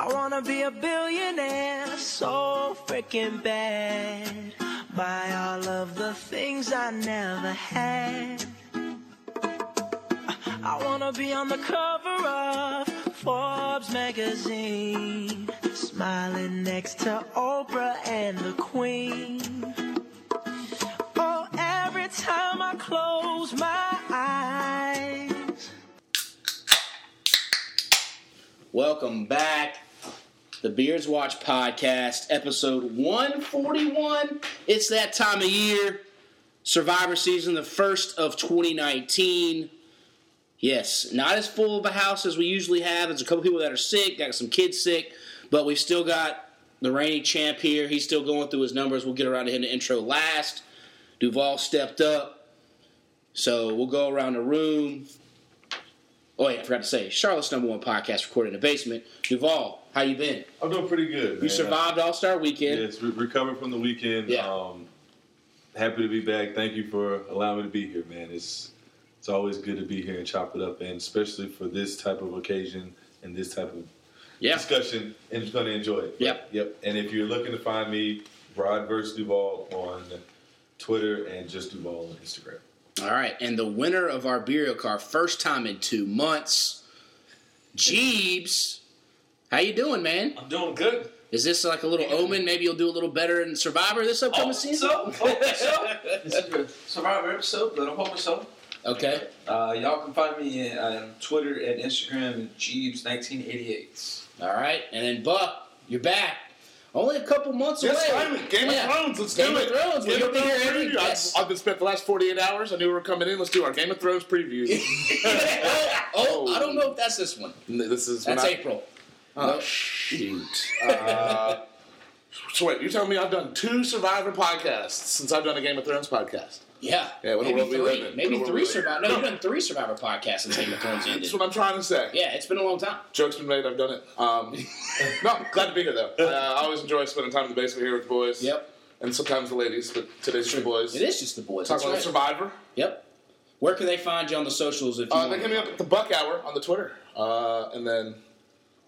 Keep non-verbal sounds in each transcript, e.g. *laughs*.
I wanna be a billionaire so freaking bad. Buy all of the things I never had. I wanna be on the cover of Forbes magazine, smiling next to Oprah and the Queen. Oh, every time I close my eyes. Welcome back. The Beards Watch Podcast, episode 141. It's that time of year. Survivor season, the first of 2019. Yes, not as full of a house as we usually have. There's a couple people that are sick, got some kids sick, but we've still got the reigning champ here. He's still going through his numbers. We'll get around to him in the intro last. Duvall stepped up. So we'll go around the room. Oh yeah, I forgot to say, Charlotte's number one podcast recorded in the basement. Duvall, how you been? I'm doing pretty good. You survived All Star Weekend. Yes, re- recovered from the weekend. Yeah. Um, happy to be back. Thank you for allowing me to be here, man. It's it's always good to be here and chop it up, and especially for this type of occasion and this type of Yeah, discussion, and just going to enjoy it. Yep. Yep. And if you're looking to find me, Rod versus Duvall on Twitter and just Duvall on Instagram. All right, and the winner of our Mario Kart, first time in two months, Jeebs. How you doing, man? I'm doing good. Is this like a little omen? Maybe you'll do a little better in Survivor this upcoming Oh, season. so, hope so. *laughs* This is your Survivor episode, but I'm hoping so. Okay. Uh, y'all can find me on Twitter and Instagram at Jeebs1988. All right, and then Buck, you're back. Only a couple months Yes, away. finally. Game Yeah. of Thrones. Let's Game do of it. Thrones. Game of be here Thrones every- preview. yes. I've, I've been spent the last 48 hours. I knew we were coming in. Let's do our Game of Thrones preview. *laughs* oh, oh, I don't know if that's this one. this is when That's I, April. Oh, shoot. uh, so wait, you're telling me I've done two Survivor podcasts since I've done a Game of Thrones podcast? Yeah. Yeah, what a maybe world we three. live in. Maybe What three we. Survivor. No, No. you've done three Survivor podcasts since Game of Thrones ended. That's what I'm trying to say. Yeah, it's been a long time. Joke's been made. I've done it. Um, *laughs* no, glad to be here though. Uh, I always enjoy spending time in the basement here with the boys. Yep. And sometimes the ladies, but today's just the boys. It is just the boys. Talk That's about right. Survivor. Yep. Where can they find you on the socials if you Uh, want they hit me up at the Buck Hour on the Twitter, uh, and then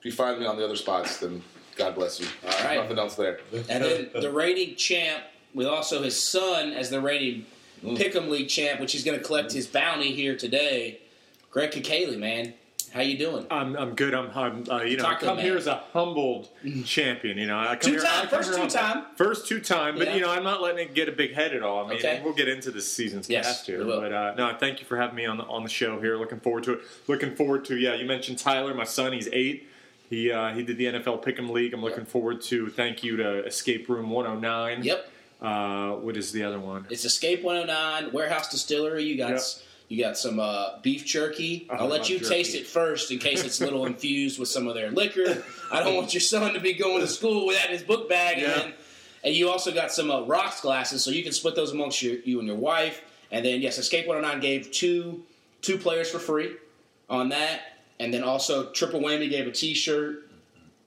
if you find me on the other spots, then God bless you. All right. Nothing else there. And then the reigning champ with also his son as the reigning Pick'em League champ, which he's going to collect his bounty here today. Greg Kakali, man, how you doing? I'm, I'm good. I'm, I'm uh, you know, I come man. here as a humbled champion. You know, I come two here, time, I come first here two time, first two time. But yeah. you know, I'm not letting it get a big head at all. I mean, Okay. we'll get into this season's Yes, cast here. But uh, no, thank you for having me on the on the show here. Looking forward to it. Looking forward to yeah. You mentioned Tyler, my son. He's eight. He uh, he did the NFL Pick'em League. I'm looking forward to. Thank you to Escape Room 109. Yep. Uh, what is the other one? It's Escape 109 Warehouse Distillery. You got Yep. you got some uh, beef jerky. Oh, I'll let you jerky. taste it first in case it's a little *laughs* infused with some of their liquor. I don't *laughs* want your son to be going to school with that in his book bag. Yeah. And, then, and you also got some uh, rocks glasses, so you can split those amongst your, you and your wife. And then yes, Escape 109 gave two two players for free on that, and then also Triple Whammy gave a T-shirt.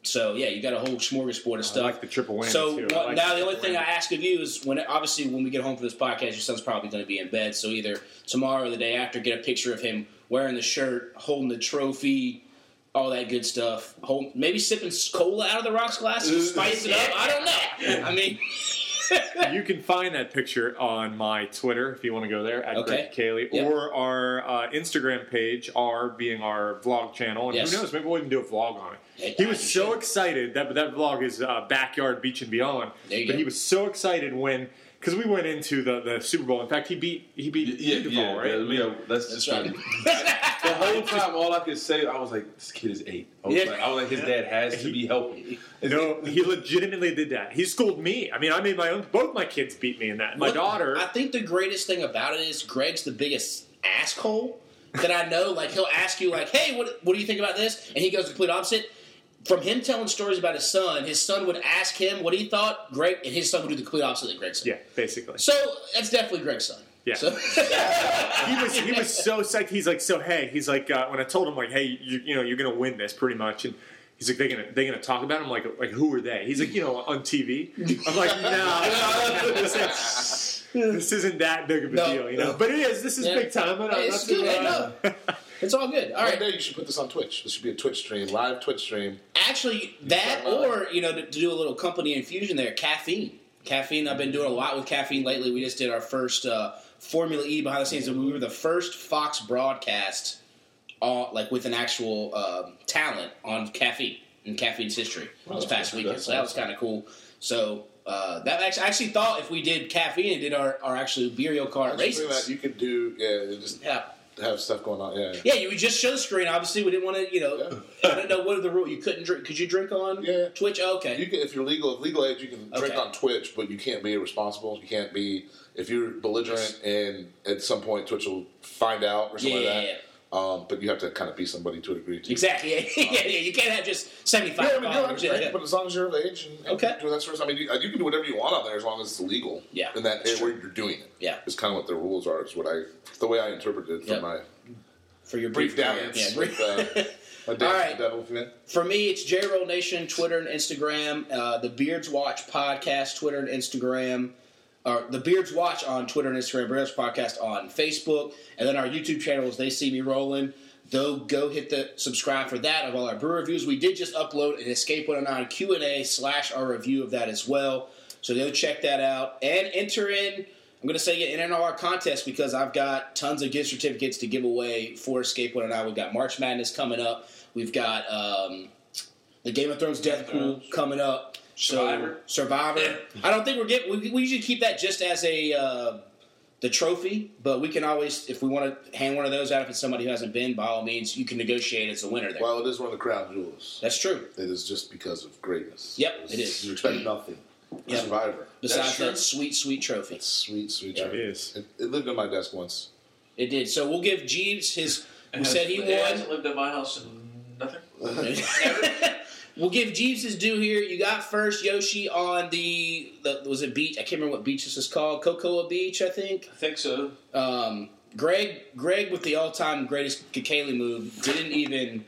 So yeah, you got a whole smorgasbord of I stuff. like the triple whammy So too. I like now the triple only thing I ask of you is when obviously when we get home for this podcast, your son's probably going to be in bed. So either tomorrow or the day after, get a picture of him wearing the shirt, holding the trophy, all that good stuff. Hold, maybe sipping cola out of the rocks glass, to *laughs* spice it up. I don't know. I mean, *laughs* you can find that picture on my Twitter if you want to go there at Okay. Greg Cayley, Yep. or our uh, Instagram page, R being our vlog channel. And Yes. who knows, maybe we'll even do a vlog on it. Yeah, He was so should. excited that that vlog is uh, backyard beach and beyond. But go. he was so excited when because we went into the, the Super Bowl. In fact, he beat he beat Yeah, Duvall, yeah, right? yeah, yeah, That's that's just right. *laughs* the whole time. All I could say, I was like, "This kid is eight. I was, Yeah. like, I was like, his dad has to be helping. *laughs* No, he legitimately did that. He schooled me. I mean, I made my own. Both my kids beat me in that. My Look, daughter. I think the greatest thing about it is Greg's the biggest asshole that I know. Like he'll ask you, like, "Hey, what what do you think about this?" And he goes the complete opposite. From him telling stories about his son, his son would ask him what he thought. Greg and his son would do the complete opposite that Greg said. yeah, basically. So that's definitely Greg's son. Yeah. So, *laughs* he was he was *laughs* so psyched. He's like, so hey, he's like, uh, when I told him like, hey, you, you know, you're gonna win this pretty much, and he's like, they gonna they gonna talk about him like like who are they? He's like, you know, on TV. I'm like, no, *laughs* this, isn't that big of a No. deal, you know. But it is. This is Yeah. big time. I know, Hey, it's good. Uh, no. It's all good. All One right. day you should put this on Twitch. This should be a Twitch stream, live Twitch stream. actually, that or you know to, to do a little company infusion there, caffeine. Caffeine. I've been doing a lot with caffeine lately. We just did our first uh, Formula E behind the scenes, and we were the first Fox broadcast, all like with an actual um talent on caffeine in caffeine's history Oh, this past weekend. So that was kind of cool. So. Uh, that actually, I actually thought if we did caffeine and did our, our kart That's something races, you could do. Yeah, just yeah, have stuff going on. Yeah. yeah, you would just show the screen. Obviously, we didn't want to, you know, Yeah. *laughs* I don't know what are the rule. You couldn't drink. Could you drink on Yeah. Twitch? Oh, okay. You can, if you're legal, if legal age, you can drink Okay. on Twitch, but you can't be irresponsible. You can't be if you're belligerent, and at some point Twitch will find out or something yeah, like that. Um, but you have to kind of be somebody to a degree. Too. Exactly. *laughs* Yeah, yeah, yeah. You can't have just seventy Yeah, I mean, you don't have followers. to Yeah, drink, but as long as you're of age and, and Okay. do that sort of stuff, I mean, you, you can do whatever you want on there as long as it's legal. Yeah, in that where you're doing it. Yeah. is kind of what the rules are. Is what I the way I interpreted it from Yep. my For your brief brief dalliance Yeah, with uh, dance *laughs* All right. with the devil. Man. For me, it's J Roll Nation, Twitter and Instagram. Uh, the Beards Watch podcast, Twitter and Instagram. Or the Beards Watch on Twitter and Instagram. Beards Podcast on Facebook, and then our YouTube channel is They See Me Rolling. Though go hit the subscribe for that of all our brew reviews. We did just upload an Escape 109 Q and A slash our review of that as well. So go check that out and enter in. I'm going to say get in on our contest because I've got tons of gift certificates to give away for Escape 109. We've got March Madness coming up. We've got um, the Game of Thrones Death Pool coming up. So, Survivor. Survivor. I don't think we're getting. We, we usually keep that just as a uh, the trophy, but we can always, if we want to hand one of those out, if it's somebody who hasn't been, by all means, you can negotiate as a winner there. Well, it is one of the crown jewels. That's true. It is just because of greatness. Yep, It's- it is. You expect nothing. Yep. Survivor. Besides true. that sweet, sweet trophy, It's sweet, sweet. Yeah, trophy. it is. It, it lived on my desk once. it did. So we'll give Jeebs his. *laughs* We said he has- It won. hasn't lived at my house in nothing. *laughs* *laughs* we'll give Jeebs his due here. You got first Yoshi on the, the was it beach? I can't remember what beach this is called. Cocoa Beach, I think. I think so. Um, Greg, Greg with the all-time greatest Kakele move didn't even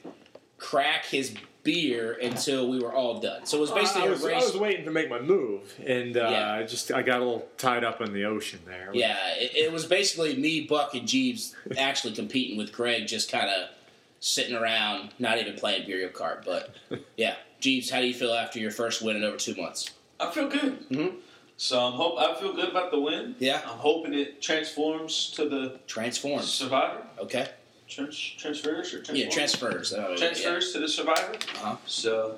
crack his beer until we were all done. So it was basically I a was, I race. was waiting to make my move, and uh, Yeah. I just I got a little tied up in the ocean there. yeah, it, it was basically me, Buck, and Jeebs actually competing with Greg, just kind of sitting around, not even playing Mario Kart. But *laughs* yeah, Jeebs, how do you feel after your first win in over two months? I feel good. Mhm. So I'm hope I feel good about the win. Yeah. I'm hoping it transforms to the Transform. survivor. Okay. Trans- transfers or transforms? Yeah, transfers. Uh, transfers to the survivor. Uh-huh. So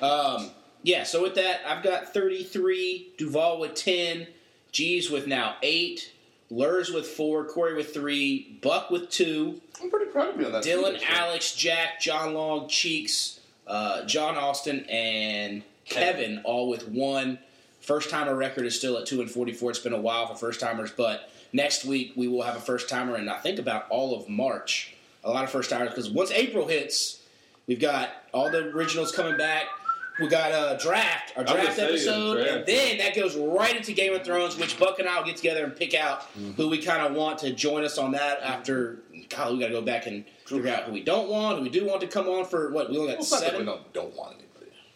Um, yeah, so with that, I've got 33, Duvall with 10, Jeebs with now 8, Lurs with 4, Corey with 3, Buck with 2, I'm pretty proud of you on that. Dylan, too, Alex, Jack, John Long, Cheeks, uh, John Austin, and Kevin all with 1. First timer record is still at 2 and 44. It's been a while for first timers, but next week we will have a first timer, and I think about all of March. A lot of first timers, because once April hits, we've got all the originals coming back. We got a draft, our draft episode, draft. and then that goes right into Game of Thrones, which Buck and I will get together and pick out mm-hmm. who we kind of want to join us on that. After, God, we got to go back and figure out who we don't want, who we do want to come on for. What we only got Well, that we seven. don't, don't want.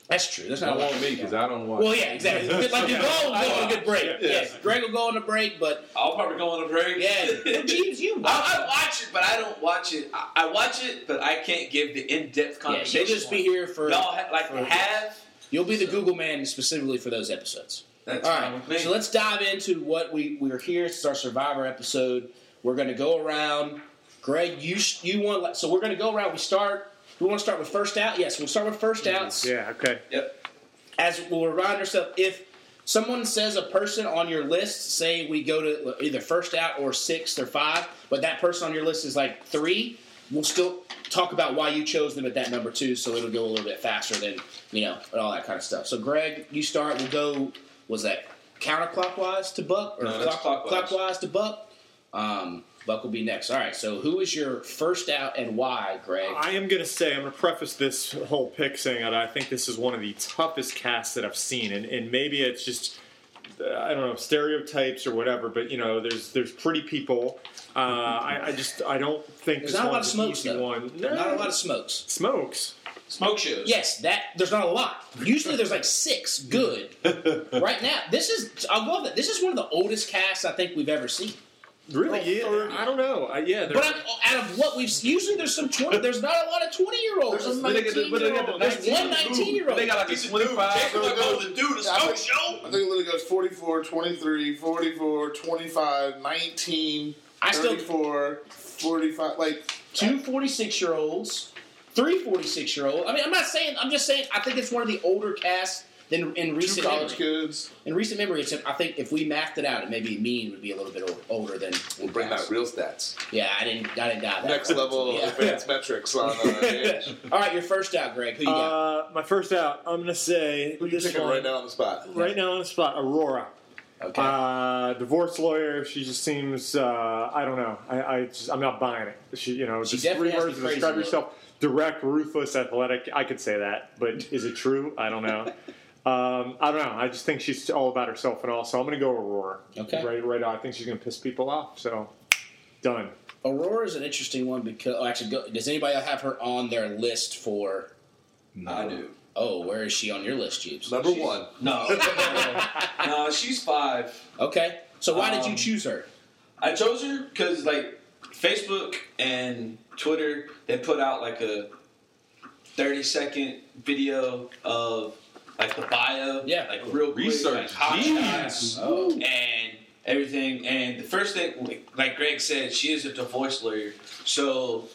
That's true. That's not Don't a lot. want me because I don't watch. Well, yeah, exactly. *laughs* Like Duvall will go on a good break. Yeah. Yes, Greg will go on a break, but I'll probably go on a break. yeah, well, Jeebs, you. *laughs* I, I watch it, but I don't watch it. I, I watch it, but I can't give the in-depth Yeah, conversation. you'll just be here for. Y'all ha- like for- have. You'll be the Google man specifically for those episodes. That's All fine with me. so let's dive into what we we're here. This is our Survivor episode. We're going to go around. Greg, you you want so we're going to go around. We start. We want to start with first out. Yes, we'll start with first outs. Yeah. Okay. Yep. As we'll remind ourselves, if someone says a person on your list, say we go to either first out or sixth or five, but that person on your list is like three, we'll still talk about why you chose them at that number two, so it'll go a little bit faster than you know and all that kind of stuff. So, Greg, you start. We'll go. Was that counterclockwise to Buck or No, that's clockwise. clockwise to Buck? Um, Buck will be next. All right. So, who is your first out and why, Greg? I am going to say, I'm going to preface this whole pick saying that I think this is one of the toughest casts that I've seen, and, and maybe it's just uh, I don't know stereotypes or whatever, but you know, there's there's pretty people. Uh, I, I just I don't think There's this not a lot of smokes, easy though. one. No, Not a lot of smokes. smokes. Smoke shows. Yes, that there's not a lot. Usually there's like six good. *laughs* right now, this is I'll go with. This is one of the oldest casts I think we've ever seen. Really? Oh, Yeah. I don't know. Uh, yeah, But I'm, out of what we've usually there's some twenty. There's not a lot of twenty year olds. There's a But they got the- but they got the There's 19 one 19 year But old. they got like a He's a dude. 25. Jacob might go the dude a Yeah, I think- show. I think it literally goes 44, 23, 44, 25, 19, I still 34, 45. Like, two 46 year olds, three 46 year olds. I mean, I'm not saying. I'm just saying. I think it's one of the older casts than in two recent college memory. kids. In recent memory, it's, I think if we mathed it out, it maybe mean would be a little bit older, older than. We'll bring past. out real stats. Yeah, I didn't. I didn't die that. Next far. level Yeah. advanced metrics on uh. *laughs* All right, you're first out, Greg. Who you got? Uh, my first out, I'm gonna say Who you this picking one right now on the spot? right now on the spot, Aurora. okay. Uh, divorce lawyer. She just seems. Uh, I don't know. I, I just, I'm not buying it. She, you know, She just three words to describe yourself: direct, ruthless, athletic. I could say that, but is it true? I don't know. Um, I don't know. I just think she's all about herself and all. So I'm going to go Aurora. Okay. Right, right. on. I think she's going to piss people off. So done. Aurora is an interesting one because oh, actually, go, does anybody have her on their list for? I do. Oh, where is she on your list, Jeebs? Number one. No, *laughs* no, she's five. Okay, so why did you Um, choose her? I chose her because like Facebook and Twitter, they put out like a thirty second video of like the bio, Yeah. like real quick, Research. like hot Jeez. Oh, and everything. And the first thing, like Greg said, she is a divorce lawyer. So,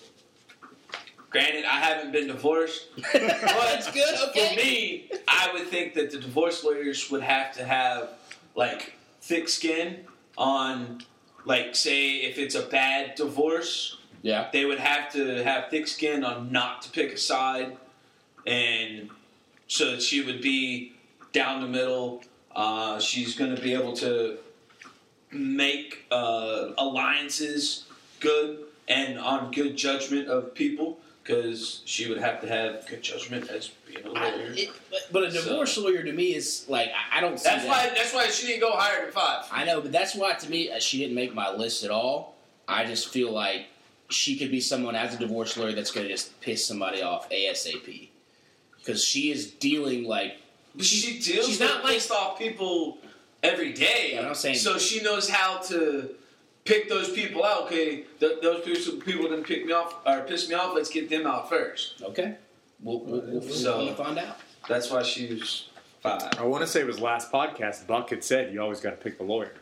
granted, I haven't been divorced, *laughs* that's good. Okay. for me, I would think that the divorce lawyers would have to have like thick skin on, like, say if it's a bad divorce, Yeah. they would have to have thick skin on not to pick a side, and so that she would be down the middle. Uh, she's going to be able to make uh, alliances good and on good judgment of people because she would have to have good judgment as being a I, lawyer. it, but, but a divorce lawyer to me is like I, I don't see that's that. why. That's why she didn't go higher than five. I know, but that's why to me uh, she didn't make my list at all. I just feel like she could be someone as a divorce lawyer that's going to just piss somebody off ASAP because she is dealing like But she deals she's with not like- pissed off people every day. Yeah, I'm saying- so she knows how to pick those people out. Okay, th- those people, people didn't pick me off or piss me off. Let's get them out first. okay. We'll, we'll, we'll, So- we'll find out. That's why she was five. I want to say it was last podcast. Buck had said you always got to pick the lawyer.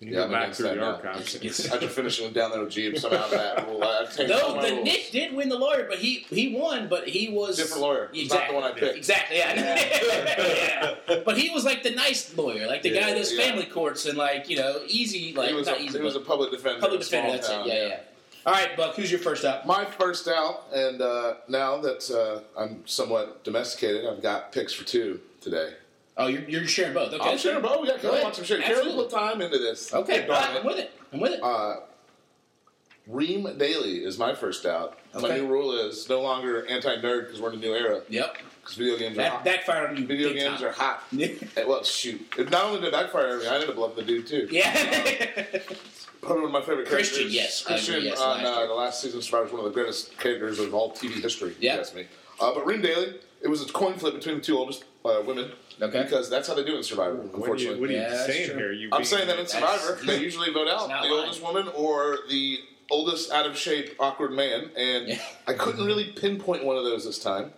You Yeah, go back through the archives. It's- After finishing down there with Jeebs, somehow that rule. I *laughs* no, the rules. Nick did win the lawyer, but he he won, but he was Different lawyer. It's not Exactly. the one I picked. Exactly. Yeah. *laughs* yeah. But he was like the nice lawyer, like the guy Yeah, that does yeah. family courts and like you know easy, like he was, not a, easy, he was a public defender. public in a small defender. That's town, it. Yeah, yeah. All right, Buck. Who's your first up? My first out, and uh, now that uh, I'm somewhat domesticated, I've got picks for two today. Oh, you're, you're sharing both. Okay. I'm sharing both. Yeah, Go Kelly ahead. wants some shit. Kelly Absolutely. put time into this. Okay, Darn I'm with it. I'm with it. Uh, Reem Daly is my first out. My new rule is no longer anti-nerd because we're in a new era. Yep. Because video games are hot. backfired on you. Video games time. are hot. *laughs* Well, shoot. It not only did it backfire on me, I ended up loving the dude too. yeah. *laughs* Probably one of my favorite Christian, characters. yes, Christian agree, yes, on uh, the last season of Survivor is one of the greatest characters of all TV history. if you ask me. Uh, but Reem Daly, it was a coin flip between the two oldest uh, women. Okay. Because that's how they do it in Survivor, What are you, unfortunately. what are you Yeah, that's saying true. here? You I'm being- saying that in That's- Survivor, they usually vote out not the lying. oldest woman or the oldest out of shape awkward man, and Yeah. I couldn't really pinpoint one of those this time.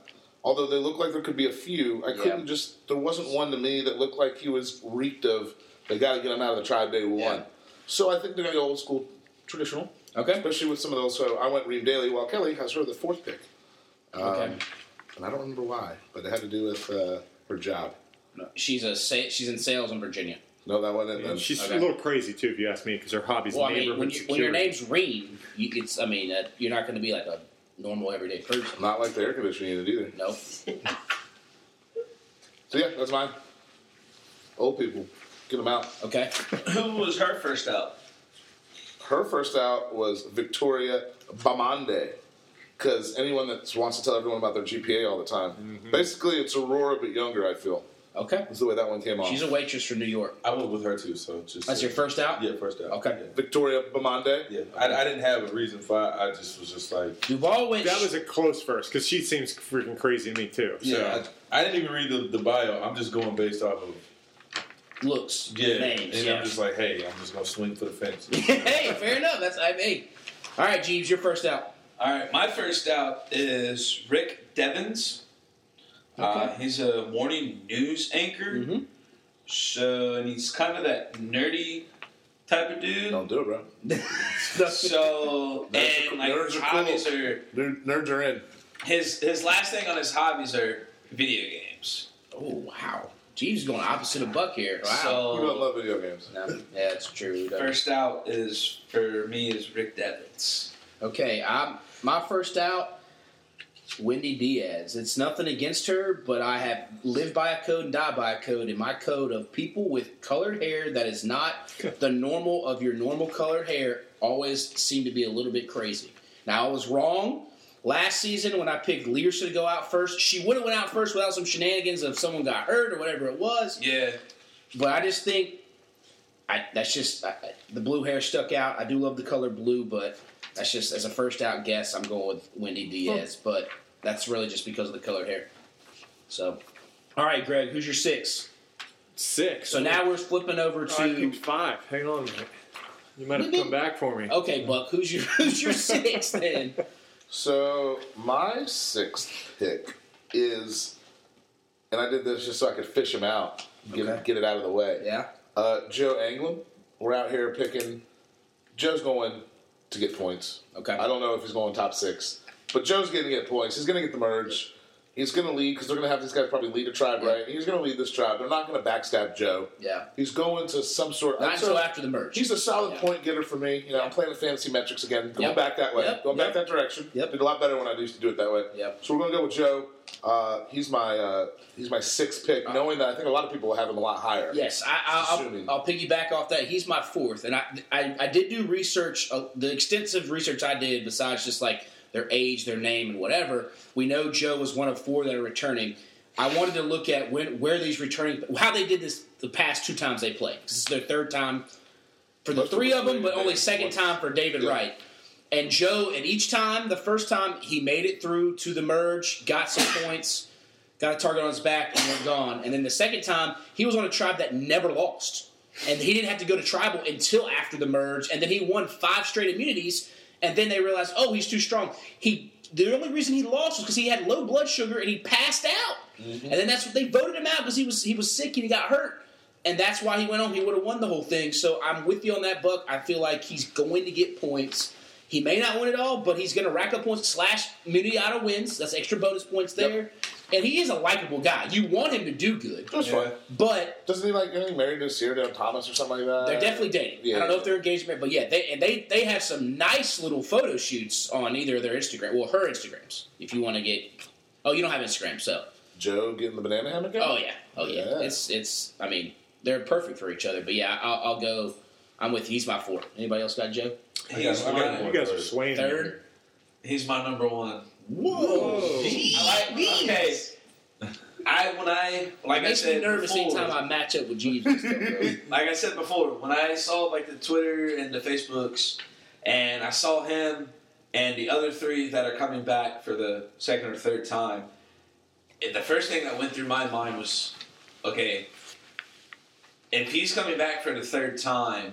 Although they look like there could be a few, I couldn't Yeah. just. There wasn't one to me that looked like he was reeked of. They got to get him out of the tribe day one. Yeah. So I think they're going to go old school, traditional, Okay. especially with some of those. So I went Reem Daly, while Kelly has her the fourth pick. Um, Okay. And I don't remember why, but it had to do with uh, her job. No, she's a sa- she's in sales in Virginia. No, that wasn't. Yeah, she's Okay. a little crazy too, if you ask me, because her hobby's Well, I mean, when, you, when your name's Reem, you, it's I mean, uh, you're not going to be like a normal everyday person. Not like the air conditioning unit either. No. *laughs* So yeah, that's mine. Old people, get them out. Okay. *coughs* Who was her first out? Her first out was Victoria Baamonde. Because anyone that wants to tell everyone about their GPA all the time, basically it's Aurora but younger. I feel Okay. that's the way that one came off. She's a waitress from New York. I went with her too, so just That's your first out. Yeah, first out. Okay. Yeah. Victoria Baamonde. Yeah, I, I didn't have a reason for it. I just was just like, Duvall went. That was a close first, because she seems freaking crazy to me too. So. yeah, I, I didn't even read the, the bio. I'm just going based off of looks, Yeah, names. and yeah. I'm just like, hey, I'm just gonna swing for the fence. *laughs* hey, fair enough. That's I mean. All right, Jeebs, you're first out. All right, my first out is Rick Devens. Uh, he's a morning news anchor. Mhm. So, and he's kind of that nerdy type of dude. Don't do it, bro. *laughs* So, Nerds are and cool- like nerds his are cool. hobbies are Nerd- Nerds are in. his his last thing on his hobbies are video games. Oh wow, Jeebs is going opposite of Buck here. Wow. So, You don't love video games. No, yeah, that's true. *laughs* First out is for me is Rick Devens. Okay, I'm my first out. Wendy Diaz. It's nothing against her, but I have lived by a code and die by a code. And my code of people with colored hair that is not *laughs* the normal of your normal colored hair always seem to be a little bit crazy. Now I was wrong. Last season when I picked Learsa to go out first, she would have went out first without some shenanigans of someone got hurt or whatever it was. Yeah, But I just think I, that's just I, I- the blue hair stuck out. I do love the color blue, but that's just as a first out guess. I'm going with Wendy Diaz, but that's really just because of the colored hair. So, all right, Greg, who's your six? Six. So now we're flipping over Oh, I to picked five. Hang on a minute. You might have come back for me. okay, Buck. Who's your *laughs* who's your six then? So my sixth pick is, and I did this just so I could fish him out, get Okay. get it out of the way. Yeah. Uh, Joe Anglim. We're out here picking. Joe's going to get points. Okay. I don't know if he's going top six, but Joe's going to get points. He's going to get the merge. He's going to lead because they're going to have these guys probably lead a tribe, Yeah. right? He's going to lead this tribe. They're not going to backstab Joe. Yeah. He's going to some sort. Not until after the merge. He's a solid Yeah. point getter for me. You know, I'm playing the fantasy metrics again. Going Yep. back that way. Yep. Going Yep. back that direction. Yep. Did a lot better when I used to do it that way. Yep. So we're going to go with Joe. Uh, he's my uh, he's my sixth pick, Uh, knowing that I think a lot of people will have him a lot higher. Yes, I, I, Assuming. I'll, I'll piggyback off that. He's my fourth, and I, I, I did do research. Uh, the extensive research I did, besides just like their age, their name, and whatever, we know Joe was one of four that are returning. I wanted to look at when, where these returning, how they did this the past two times they played. This is their third time for the Most three of them, but only second once. time for David Yeah. Wright. And Joe, and each time, the first time he made it through to the merge, got some *coughs* points, got a target on his back, and went gone. And then the second time, he was on a tribe that never lost. And he didn't have to go to tribal until after the merge. And then he won five straight immunities. And then they realized, oh, he's too strong. He the only reason he lost was because he had low blood sugar and he passed out. Mm-hmm. And then that's what they voted him out because he was he was sick and he got hurt. And that's why he went on. He would have won the whole thing. So I'm with you on that, Buck. I feel like he's going to get points. He may not win it all, but he's going to rack up points slash immunity wins. That's extra bonus points there. And he is a likable guy. You want him to do good, It was Yeah. fun. but Doesn't he like anything married to Sierra Dawn Thomas or something like that? they're definitely dating. yeah. I don't know if they're engaged, but yeah, they and they they have some nice little photo shoots on either of their Instagram, well, her Instagrams. If you want to get, oh, you don't have Instagram, so Joe getting the banana hammock. out? oh yeah, oh yeah, Yeah. it's it's. I mean, they're perfect for each other. But yeah, I'll, I'll go. I'm with. He's my four. Anybody else got Joe? he's, I got my, one. You guys are swaying. Third. here. he's my number one. Whoa! I like, okay. I when I like it I makes me said nervous before, anytime I match up with Jeebs and stuff, bro. like I said before, when I saw like the Twitter and the Facebooks, and I saw him and the other three that are coming back for the second or third time, it- the first thing that went through my mind was, okay, if he's coming back for the third time,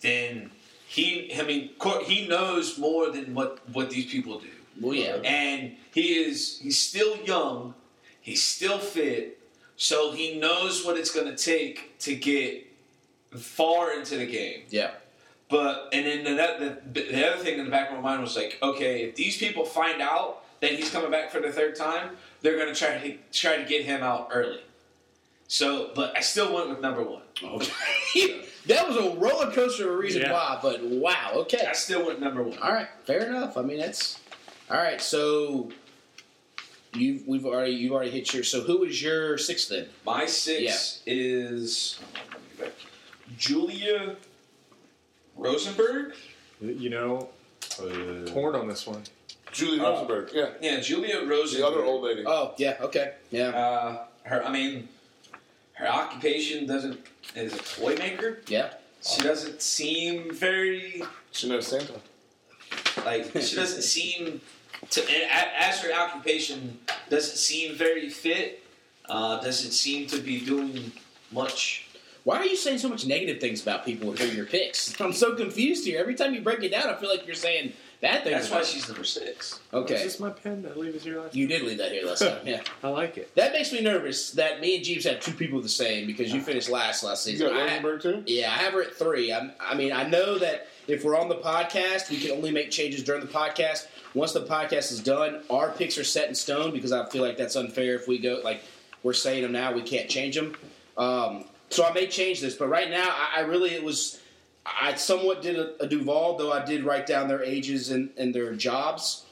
then he, I mean, he knows more than what what these people do Well, yeah. and he is he's still young he's still fit so he knows what it's going to take to get far into the game Yeah. but and then the, the, the other thing in the back of my mind was like okay if these people find out that he's coming back for the third time they're going to try to try to get him out early so but i still went with number one Okay. *laughs* that was a roller coaster of a reason Yeah. why, but wow. Okay. i still went number one All right, fair enough. I mean, that's all right. So you've we've already you've already hit your. So who is your sixth then? my six is julia rosenberg You know, yeah. torn on this one. Julia Oh. Rosenberg. Yeah, yeah julia rosenberg the other old lady. Oh yeah, okay, yeah, Uh, her, I mean, her occupation doesn't is a toy maker. yeah. She doesn't seem very She knows Santa. like she *laughs* doesn't seem to a- as her occupation doesn't seem very fit. Uh, doesn't seem to be doing much. Why are you saying so much negative things about people who are your picks? I'm so confused here. Every time you break it down, I feel like you're saying bad things. That's why she's number six. Okay. Is okay. this my pen? Did I leave it here last You did leave that here last time. Yeah, *laughs* I like it. that makes me nervous. That me and Jeebs have two people the same because you finished last last You season. got I- Rosenberg too? Yeah, I have her at three. I'm, I mean, I know that if we're on the podcast, we can only make changes during the podcast. Once the podcast is done, our picks are set in stone because I feel like that's unfair if we go like we're saying them now, we can't change them. Um, so I may change this, but right now, I, I really it was. I somewhat did a, a Duvall, though I did write down their ages and, and their jobs.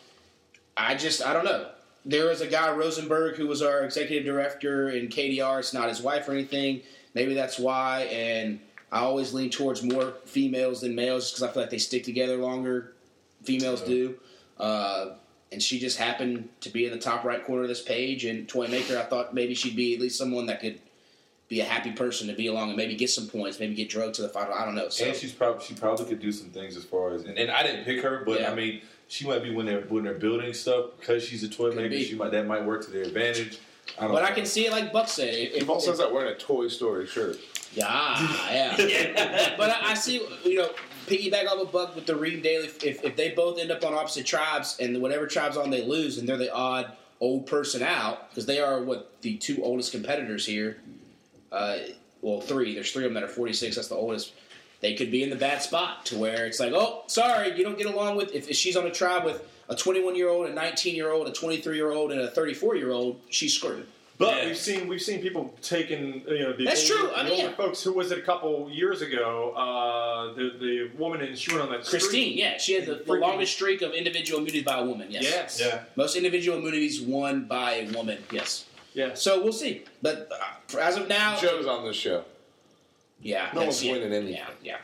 I just I don't know. There was a guy Rosenberg who was our executive director in KDR. It's not his wife or anything. Maybe that's why. And I always lean towards more females than males because I feel like they stick together longer. Females do. Uh, and she just happened to be in the top right corner of this page. And Toy Maker, I thought maybe she'd be at least someone that could be a happy person to be along and maybe get some points, maybe get drugged to the final. I don't know. So And she's probably she probably could do some things as far as and, and I didn't pick her, but Yeah. I mean she might be when they're when they're building stuff because she's a toy Could maker. be. She might that might work to their advantage. I don't but know. I can see it like Buck said. If, Duvall says that wearing a Toy Story shirt. Yeah, yeah. *laughs* but I, I see, you know, piggyback off of Buck with the Reem Daly. If, if they both end up on opposite tribes and whatever tribe's on they lose, and they're the odd old person out because they are what the two oldest competitors here. Uh, well, three. There's three of them that are 46. That's the oldest. They could be in the bad spot to where it's like, oh, sorry, you don't get along with. If, if she's on a tribe with a 21 year old, a 19 year old, a 23 year old, and a 34 year old, she's screwed. But Yeah. we've seen we've seen people taking you know the That's older, true. I the mean, older yeah. folks. Who was it a couple years ago? Uh, the the woman and she went on that streak. Christine, yeah, she had the, the longest streak of individual immunity by a woman. Yes. Yes. Yeah. Most individual immunities won by a woman. Yes. Yes. So we'll see. But uh, as of now, Joe's on this show. yeah, No one's it. winning anything. Yeah, yeah.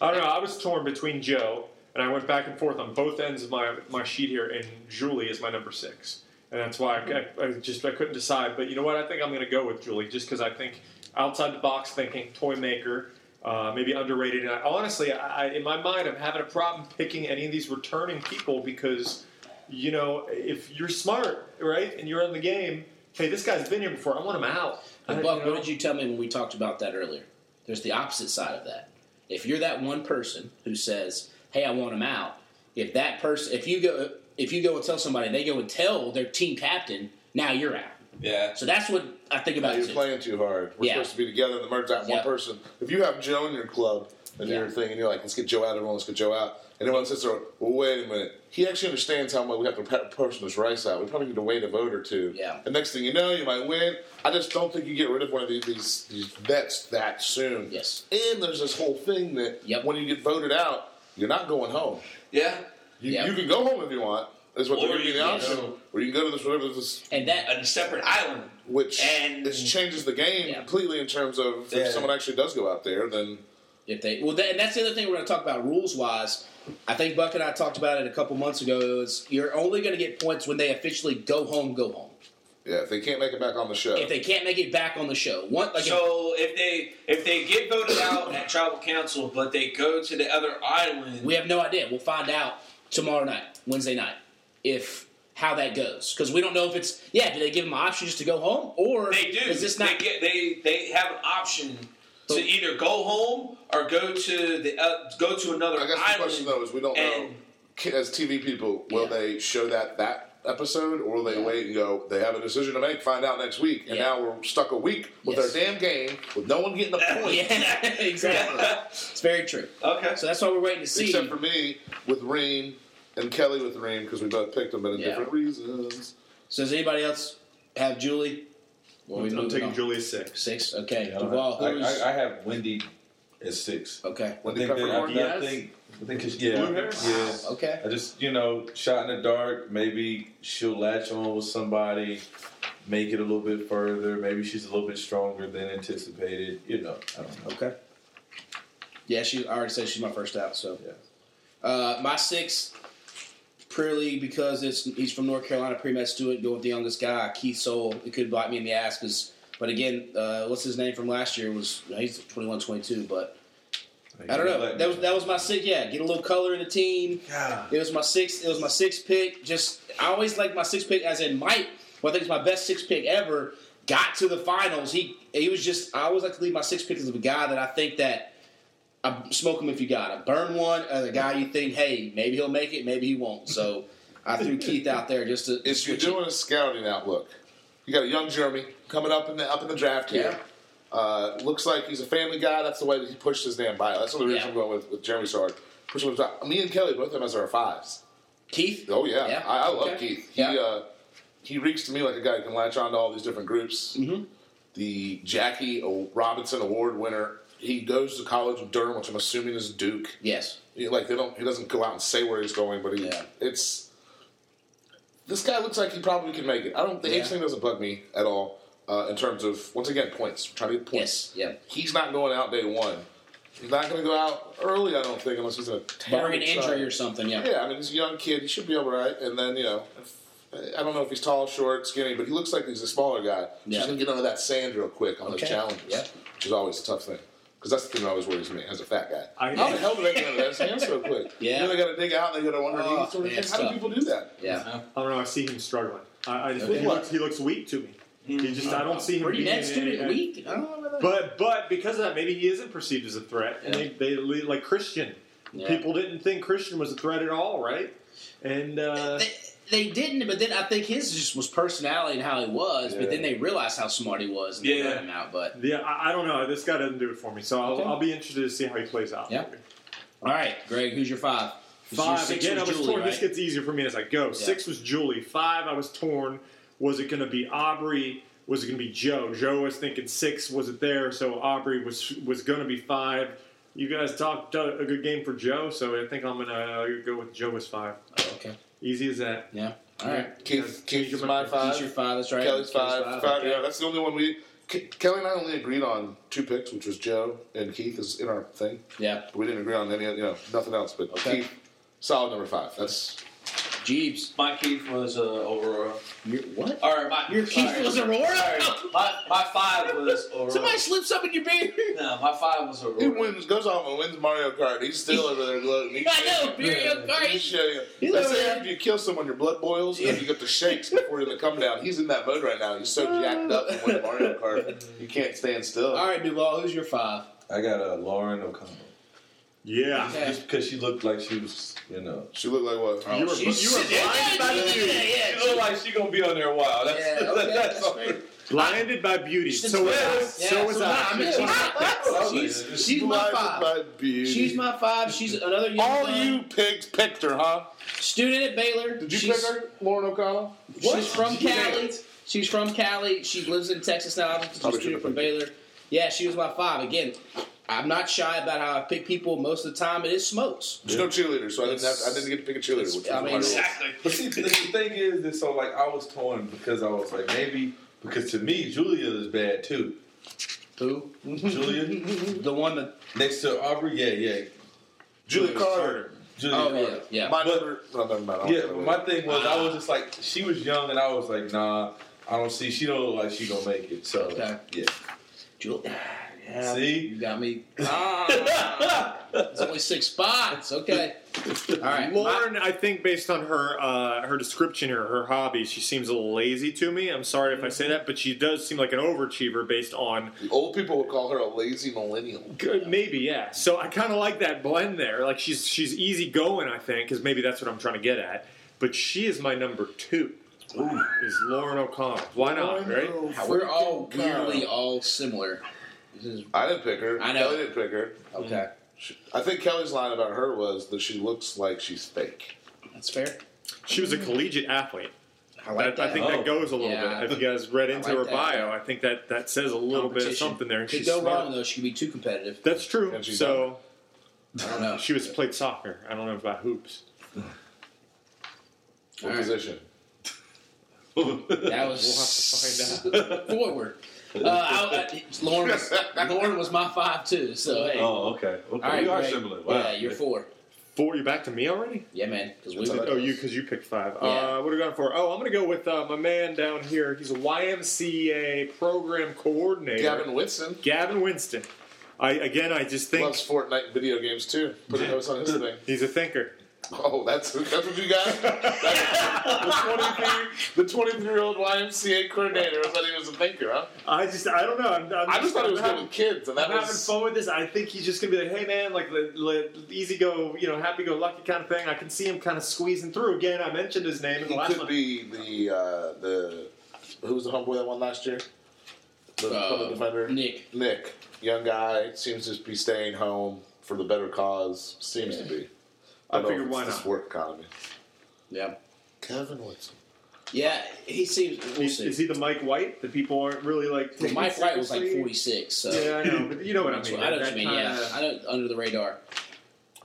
I don't know. I was torn between Joe and I went back and forth on both ends of my my sheet here, and Julie is my number six, and that's why I, I, I just I couldn't decide. But you know what? I think I'm going to go with Julie just because I think outside the box thinking, toy maker. Uh, maybe underrated. And I, honestly, I, I, in my mind, I'm having a problem picking any of these returning people because, you know, if you're smart, right, and you're in the game, hey, this guy's been here before. I want him out. But I- Buck, you know? what did you tell me when we talked about that earlier? There's the opposite side of that. If you're that one person who says, "Hey, I want him out," if that person, if you go, if you go and tell somebody, they go and tell their team captain, now you're out. Yeah. So that's what I think Now about you're too. playing too hard. We're Yeah. supposed to be together and the merge that one person. If you have Joe in your club and Yeah. your thing, and you're like, let's get Joe out, everyone, let's get Joe out. And everyone sits there, well, wait a minute. He actually understands how much we have to pe- portion this rice out. We probably need to wait a vote or two. Yeah. The next thing you know, you might win. I just don't think you get rid of one of these these, these bets that soon. Yes. And there's this whole thing that Yep. when you get voted out, you're not going home. Yeah. You, Yep. you can go home if you want. Is what Or they're giving you you the can option. go- Or you can go to this whatever this And that A separate island. which And- this changes the game Yeah. completely in terms of Yeah. if someone actually does go out there, then If they well, that, and that's the other thing we're going to talk about rules wise. I think Buck and I talked about it a couple months ago. Is you're only going to get points when they officially go home, go home. yeah, if they can't make it back on the show, If they can't make it back on the show, one like So if they if they get voted out at tribal council, but they go to the other island, we have no idea. We'll find out tomorrow night, Wednesday night, if how that goes because we don't know if it's yeah. Do they give them an option just to go home or they do. Is this not they get they they have an option to either go home or go to the uh, go to another I guess the question though is we don't know and- ki- as TV people will Yeah. they show that that episode or will they Yeah. wait and go they have a decision to make find out next week and Yeah. now we're stuck a week with Yes. our damn game with no one getting a *laughs* point yeah *laughs* exactly. it's very true. okay. So that's why we're waiting to see. except for me with Reem and Kelly with Reem because we both picked them but in Yeah. different reasons. so does anybody else have Julie? Or are we I'm taking on? Julie six. Six. Okay. I, Duvall, who's I, I have Wendy at six. okay? I Wendy think that, I, Peppercorn? I Yes. think I think 'cause- yeah yeah. Okay. I just you know shot in the dark. Maybe she'll latch on with somebody, make it a little bit further. Maybe she's a little bit stronger than anticipated. You know, I don't know. Okay. Yeah, she I already said she's my first out. So Yeah. uh, my six, purely because it's he's from North Carolina, pre-med student, go with the youngest guy, Keith Sowell. It could bite me in the ass because, but again, uh, what's his name from last year was he's 21, 22, but I don't know. That was that was my six. Yeah, get a little color in the team. God. It was my six. It was my sixth pick. Just I always like my sixth pick as in Mike. Well, I think it's my best sixth pick ever. got to the finals. He he was just. I always like to leave my six pick of a guy that I think that. I smoke him if you got him. Burn one, and the guy you think, hey, maybe he'll make it, maybe he won't. So I threw Keith out there just to. If you're switch it. doing a scouting outlook, you got a young Jeremy coming up in the up in the draft here. Uh, looks like he's a family guy. That's the way that he pushed his damn bio. That's the reason Yeah. I'm going with, with Jeremy Sard. Push him to. Me and Kelly both of them as our fives. Keith. Oh yeah, Yeah, I, I love okay. Keith. He Yeah. uh, he reeks to me like a guy who can latch on to all these different groups. Mhm. The Jackie Robinson Award winner. He goes to college in Durham, which I'm assuming is Duke. Yes. He, like they don't, he doesn't go out and say where he's going, but he, Yeah. it's this guy looks like he probably can make it. I don't. The age thing doesn't bug me at all uh, in terms of once again points. Trying to get points. Yes. Yeah. He's not going out day one. He's not going to go out early. I don't think unless he's a terrible an injury or something. Yeah. Yeah, I mean he's a young kid. He should be all right. And then you know, if, I don't know if he's tall, short, skinny, but he looks like he's a smaller guy. Yeah. He's going to get under that sand real quick on Okay. those challenges, Yeah. which is always a tough thing. Because that's the thing that always worries me as a fat guy. I- How the hell do they get under that sand so quick? Yeah. You know, they got to dig out and they got to underneath. Oh, sort of man, thing. it's How do people do that? Yeah. I don't know. I see him struggling. I, I just, Okay. he, looks, he looks weak to me. He just I don't see him Pretty being net a- student a- week. I don't know. But but because of that, maybe he isn't perceived as a threat, and Yeah. they they like Christian. Yeah. People didn't think Christian was a threat at all, right? And uh, they, they didn't, but then I think his just was personality and how he was. But then they realized how smart he was and they Yeah. let him out. But yeah, I, I don't know. This guy doesn't do it for me, so I'll, Okay. I'll be interested to see how he plays out. Yeah. all right, Greg, who's your five? Five six again. I was Julie, torn. right? This gets easier for me as I go. Six was Julie. Five, I was torn. Was it going to be Aubry? Was it going to be Joe? Joe was thinking six. Was it there? So Aubry was was going to be five. You guys talked a good game for Joe, so I think I'm going to go with Joe as five. Okay. Easy as that. Yeah. All right. Keith, Keith's your my five. He's your five. That's right. Kelly's five. five okay. Yeah, that's the only one we. Ke- Kelly and I only agreed on two picks, which was Joe and Keith is in our thing. Yeah. We didn't agree on any, you know, nothing else. But Okay. Keith, solid number five. That's Jeebs. My Keith was uh, Aurora. Your what? Or my Your Keith was Aurora? Sorry. My, my five was Aurora. Somebody slips up in your beard. No, my five was Aurora. he wins, goes off and wins Mario Kart. He's still over there gloating. He's I know. Mario He's Kart. showing. He's They over say after you kill someone, your blood boils and you get the shakes before you come down. He's in that mode right now. He's so jacked up from winning Mario Kart, you can't stand still. All right, Duvall. Who's your five? I got uh, Lauren O'Connell. Yeah. Okay. Just because she looked like she was, you know. She looked like what? You were- she's- you were blinded by the yeah, beauty. yeah, She looked like she gonna be on there a while. That's, Yeah, *laughs* okay, that's that's great. Blinded by beauty. She's So was I. yeah, So was I. I mean, she's, she's, she's my five. by beauty. She's my five. She's another young All gun. you pigs picked her, huh? student at Baylor. Did you she's, pick her, Lauren O'Connell? She's from She Cali. did. She's from Cali. She lives in Texas now. She's a student from Baylor. Yeah, she was my five. Again, I'm not shy about how I pick people. Most of the time, it is smokes. There's no cheerleader, so I didn't have, I didn't get to pick a cheerleader. Which was I mean. Exactly. But see, the, the thing is that so like I was torn because I was like maybe because to me Julia is bad too. Who? Julia *laughs* The one that. next to Aubry, yeah, yeah. Julia Carter. Julia Oh Carter. yeah, yeah. My But- number. No, never Yeah, but my thing was I was just like she was young and I was like nah I don't see she don't look like she gonna make it so Okay. yeah. Jewel. Yeah, See? you got me. *laughs* Ah, it's only six spots. Okay. All right. my- Lauren, I think based on her uh, her description here, her hobbies, she seems a little lazy to me. I'm sorry if I say that, but she does seem like an overachiever based on The old people would call her a lazy millennial. Good, maybe, yeah. So I kind of like that blend there. Like she's she's easy going, I think, because maybe that's what I'm trying to get at. But she is my number two. Is Lauren O'Connell? Why not? Right? We're all weirdly all similar. This is I didn't pick her. I know. Kelly didn't pick her. okay. She, I think Kelly's line about her was that she looks like she's fake. That's fair. She was a collegiate athlete. I like I, that. I think Oh. that goes a little Yeah. bit. If you guys read into like her that. bio, I think that that says a little bit of something there. Could She's go smart. wrong though. She could be too competitive. That's true. And she's So I don't know. she was played soccer. I don't know about hoops. What All right. position? That was *laughs* We'll have to find out. *laughs* forward. Uh, I, I, Lauren, was, Lauren was my five too. So hey. Oh, okay. Okay. all right, we are Greg. similar. Wow. Yeah, you're four. Four, you back to me already? Yeah, man. Because we That's all right. Oh, you because you picked five. Yeah. Uh, what are we going for? Oh, I'm going to go with uh, my man down here. He's a YMCA program coordinator, Gavin Whitson. Gavin Whitson. I again, I just think loves Fortnite video games too. Putting those on his *laughs* thing. he's a thinker. Oh, that's that's what you got. That's *laughs* the 23 the 23 year old YMCA coordinator I thought he was a thinker, huh? I just, I don't know. I'm, I'm I just thought it was I'm good having- with kids, and that I'm having fun with this. I think he's just gonna be like, "Hey, man, like the, the easy go, you know, happy go lucky kind of thing." I can see him kind of squeezing through. Again, I mentioned his name in the he last could one. be the uh, the who was the homeboy that won last year? The Uh, public defender Nick. Nick, young guy, seems to be staying home for the better cause. Seems to be. I Don't know if figured it's why not? work economy. Yeah. Gavin Whitson. Yeah, he seems. We'll Is, see. is he the Mike White that people aren't really like? Well, taking Mike Wright was like 46, so. Yeah, I know, but you know what I That's mean. I know what That you mean, yeah. kinda- I know under the radar.